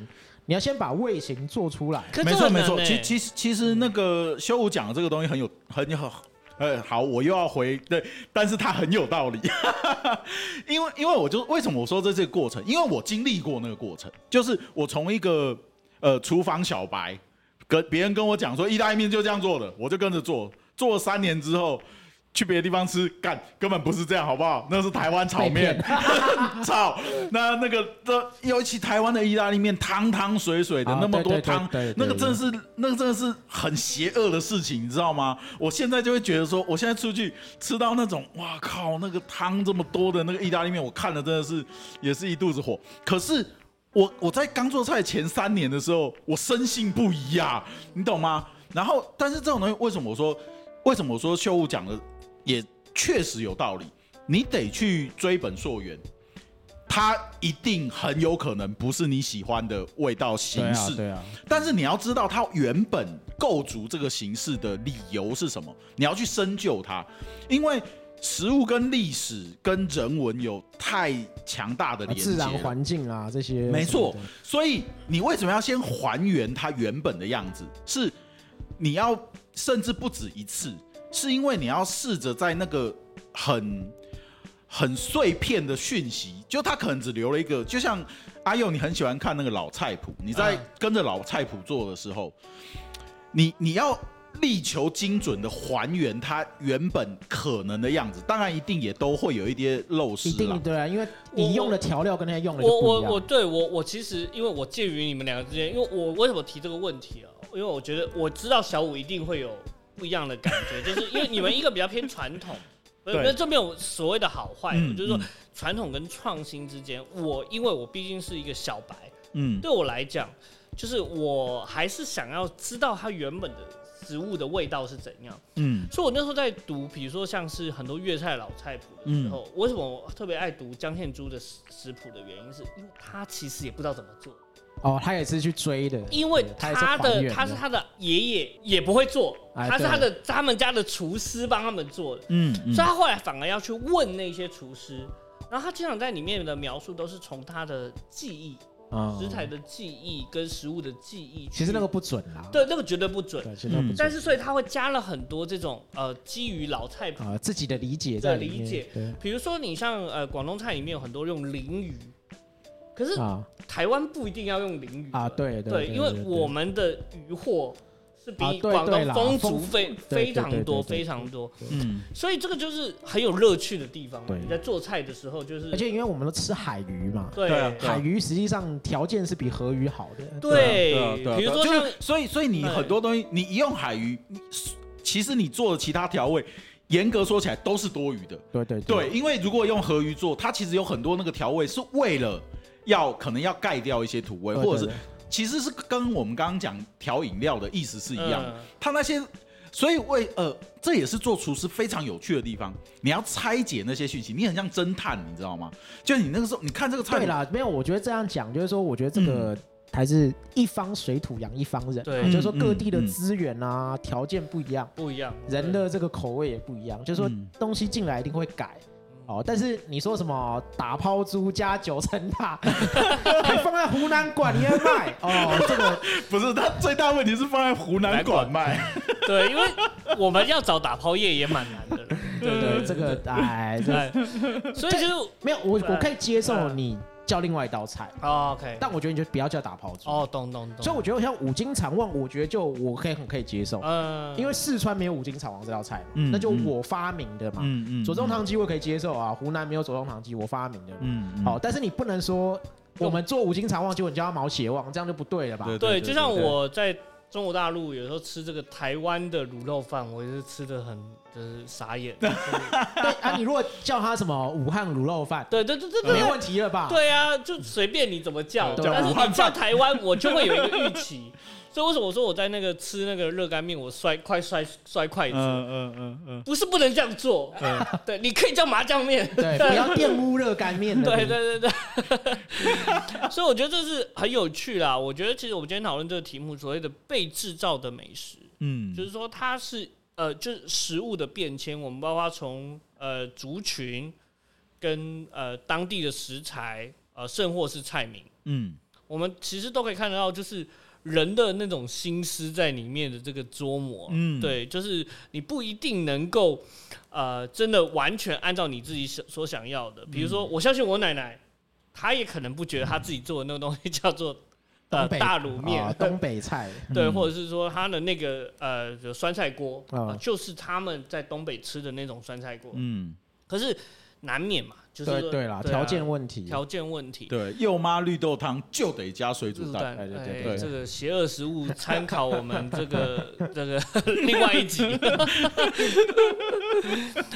你要先把味型做出来，没错没错。其其实其实那个修武讲的这个东西很有很有，呃，好，我又要回对，但是他很有道理，因为因为我就为什么我说这这个过程，因为我经历过那个过程，就是我从一个呃厨房小白，跟别人跟我讲说意大利面就这样做的，我就跟着做。做了三年之后。去别的地方吃，干根本不是这样，好不好？那是台湾炒面，操！那那个这，尤其台湾的意大利面，汤汤水水的，那么多汤，那个真的是，那个真的是很邪恶的事情，你知道吗？我现在就会觉得说，我现在出去吃到那种，哇靠，那个汤这么多的那个意大利面，我看了真的是也是一肚子火。可是我我在刚做菜前三年的时候，我深信不疑啊，你懂吗？然后，但是这种东西，为什么我说，为什么我说秀物讲的？也确实有道理，你得去追本溯源，它一定很有可能不是你喜欢的味道形式。对啊，但是你要知道它原本构筑这个形式的理由是什么，你要去深究它，因为食物跟历史跟人文有太强大的连接，自然环境啊这些，没错。所以你为什么要先还原它原本的样子？是你要甚至不止一次。是因为你要试着在那个很很碎片的讯息，就他可能只留了一个，就像阿佑，你很喜欢看那个老菜谱，你在跟着老菜谱做的时候，你你要力求精准的还原它原本可能的样子，当然一定也都会有一些漏失，一定对啊，因为你用的调料跟他用的我我我对我我其实因为我介于你们两个之间，因为我为什么提这个问题啊？因为我觉得我知道小五一定会有。不一样的感觉，就是因为你们一个比较偏传统，那这没有所谓的好坏，就是说传统跟创新之间，我因为我毕竟是一个小白，嗯，对我来讲，就是我还是想要知道它原本的食物的味道是怎样，嗯，所以我那时候在读，比如说像是很多粤菜老菜谱的时候，为什么我特别爱读江献珠的食谱的原因，是因为他其实也不知道怎么做。哦，他也是去追的，因为他的他是他的爷爷也不会做，他是他的他们家的厨师帮他们做的，嗯，所以他后来反而要去问那些厨师，然后他经常在里面的描述都是从他的记忆，食材的记忆跟食物的记忆，其实那个不准啦，对，那个绝对不准，对，绝对不准。但是所以他会加了很多这种呃基于老菜谱自己的理解在理解，比如说你像呃广东菜里面有很多用鲮鱼。可是台湾不一定要用鲮鱼啊，对对，因为我们的鱼货是比广东丰足非非常多非常多，嗯，所以这个就是很有乐趣的地方。你在做菜的时候，就是而且因为我们都吃海鱼嘛，对，海鱼实际上条件是比河鱼好的。对，比如说就是所以所以你很多东西你一用海鱼，你其实你做的其他调味，严格说起来都是多余的。对对。对，因为如果用河鱼做，它其实有很多那个调味是为了。要可能要盖掉一些土味，或者是其实是跟我们刚刚讲调饮料的意思是一样。他那些，所以为呃，这也是做厨师非常有趣的地方。你要拆解那些讯息，你很像侦探，你知道吗？就你那个时候，你看这个菜。对啦，没有，我觉得这样讲就是说，我觉得这个还是一方水土养一方人，对，就是说各地的资源啊条件不一样，不一样，人的这个口味也不一样，就是说东西进来一定会改。哦，但是你说什么打抛猪加九层塔，还放在湖南馆里面卖？哦，这个 不是，它最大问题是放在湖南馆卖。对，因为我们要找打抛业也蛮难的。对对，这个哎，所以就是没有我，我可以接受你。叫另外一道菜，OK，但我觉得你就不要叫打抛猪哦，懂懂懂。所以我觉得像五金肠旺，我觉得就我可以很可以接受，嗯，因为四川没有五金肠旺这道菜，嗯，那就我发明的嘛，嗯嗯，左宗棠鸡我可以接受啊，湖南没有左宗棠鸡，我发明的，嗯嗯，好，但是你不能说我们做五金肠旺，结果你叫毛血旺，这样就不对了吧？对，就像我在。中国大陆有时候吃这个台湾的卤肉饭，我也是吃的很就是傻眼。对啊，你如果叫他什么武汉卤肉饭，对对对对对，没问题了吧？对啊，就随便你怎么叫，但是你叫台湾，我就会有一个预期。所以为什么我说我在那个吃那个热干面，我摔快摔摔筷子？嗯嗯嗯嗯，不是不能这样做。对，你可以叫麻酱面，对，不要玷污热干面。对对对对。所以我觉得这是很有趣啦。我觉得其实我们今天讨论这个题目，所谓的被制造的美食，嗯，就是说它是呃，就是食物的变迁。我们包括从呃族群跟呃当地的食材，呃甚或是菜名，嗯，我们其实都可以看得到，就是。人的那种心思在里面的这个琢磨，嗯，对，就是你不一定能够，呃，真的完全按照你自己想所想要的。比如说，我相信我奶奶，她也可能不觉得她自己做的那个东西叫做 呃大卤面，东北菜，对，或者是说他的那个呃酸菜锅啊，就是他们在东北吃的那种酸菜锅。嗯，可是难免嘛。对对啦，条件问题，条件问题。对，幼妈绿豆汤就得加水煮蛋。对对对，这个邪恶食物参考我们这个 这个另外一集。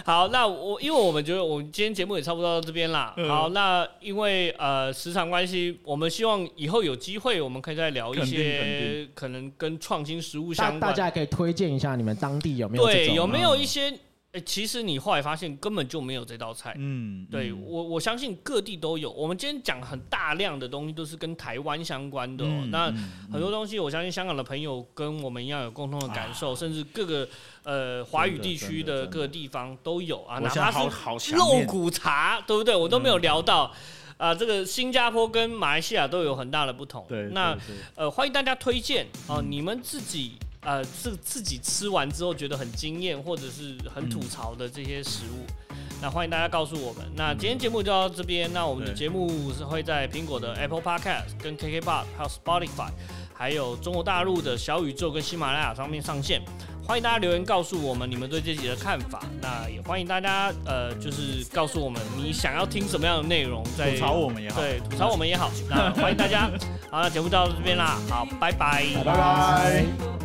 好，那我因为我们觉得我们今天节目也差不多到这边啦。好，那因为呃时长关系，我们希望以后有机会我们可以再聊一些可能跟创新食物相关。大家可以推荐一下你们当地有没有对有没有一些。哎，其实你后来发现根本就没有这道菜。嗯，对我我相信各地都有。我们今天讲很大量的东西都是跟台湾相关的。那很多东西，我相信香港的朋友跟我们一样有共同的感受，甚至各个呃华语地区的各个地方都有啊。哪怕是肉骨茶，对不对？我都没有聊到啊。这个新加坡跟马来西亚都有很大的不同。对，那呃欢迎大家推荐哦，你们自己。呃，自自己吃完之后觉得很惊艳，或者是很吐槽的这些食物，那欢迎大家告诉我们。那今天节目就到这边，那我们的节目是会在苹果的 Apple Podcast、跟 KKBox、还有 Spotify、还有中国大陆的小宇宙跟喜马拉雅上面上线。欢迎大家留言告诉我们你们对这集的看法。那也欢迎大家呃，就是告诉我们你想要听什么样的内容，在吐槽我们也好，对，吐槽我们也好。那欢迎大家。好，那节目到这边啦，好，拜拜，拜拜。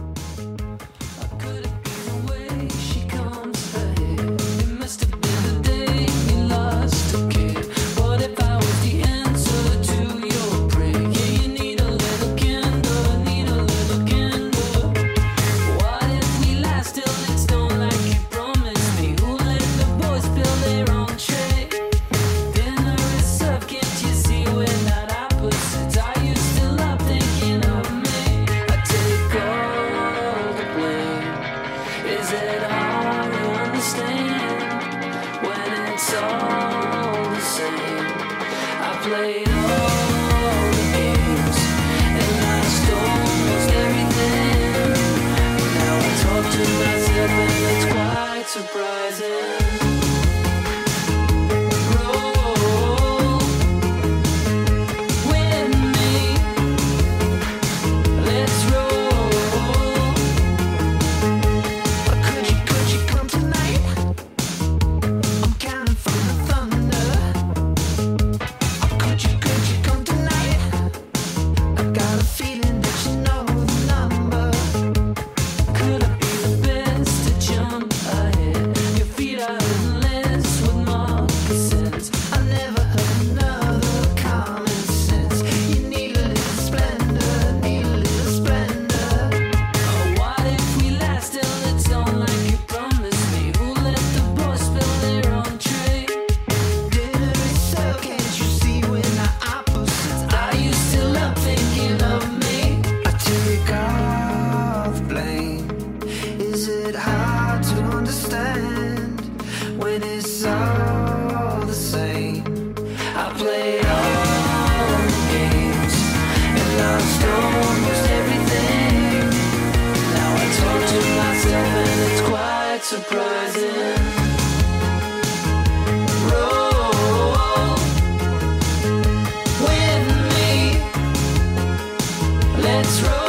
Let's roll.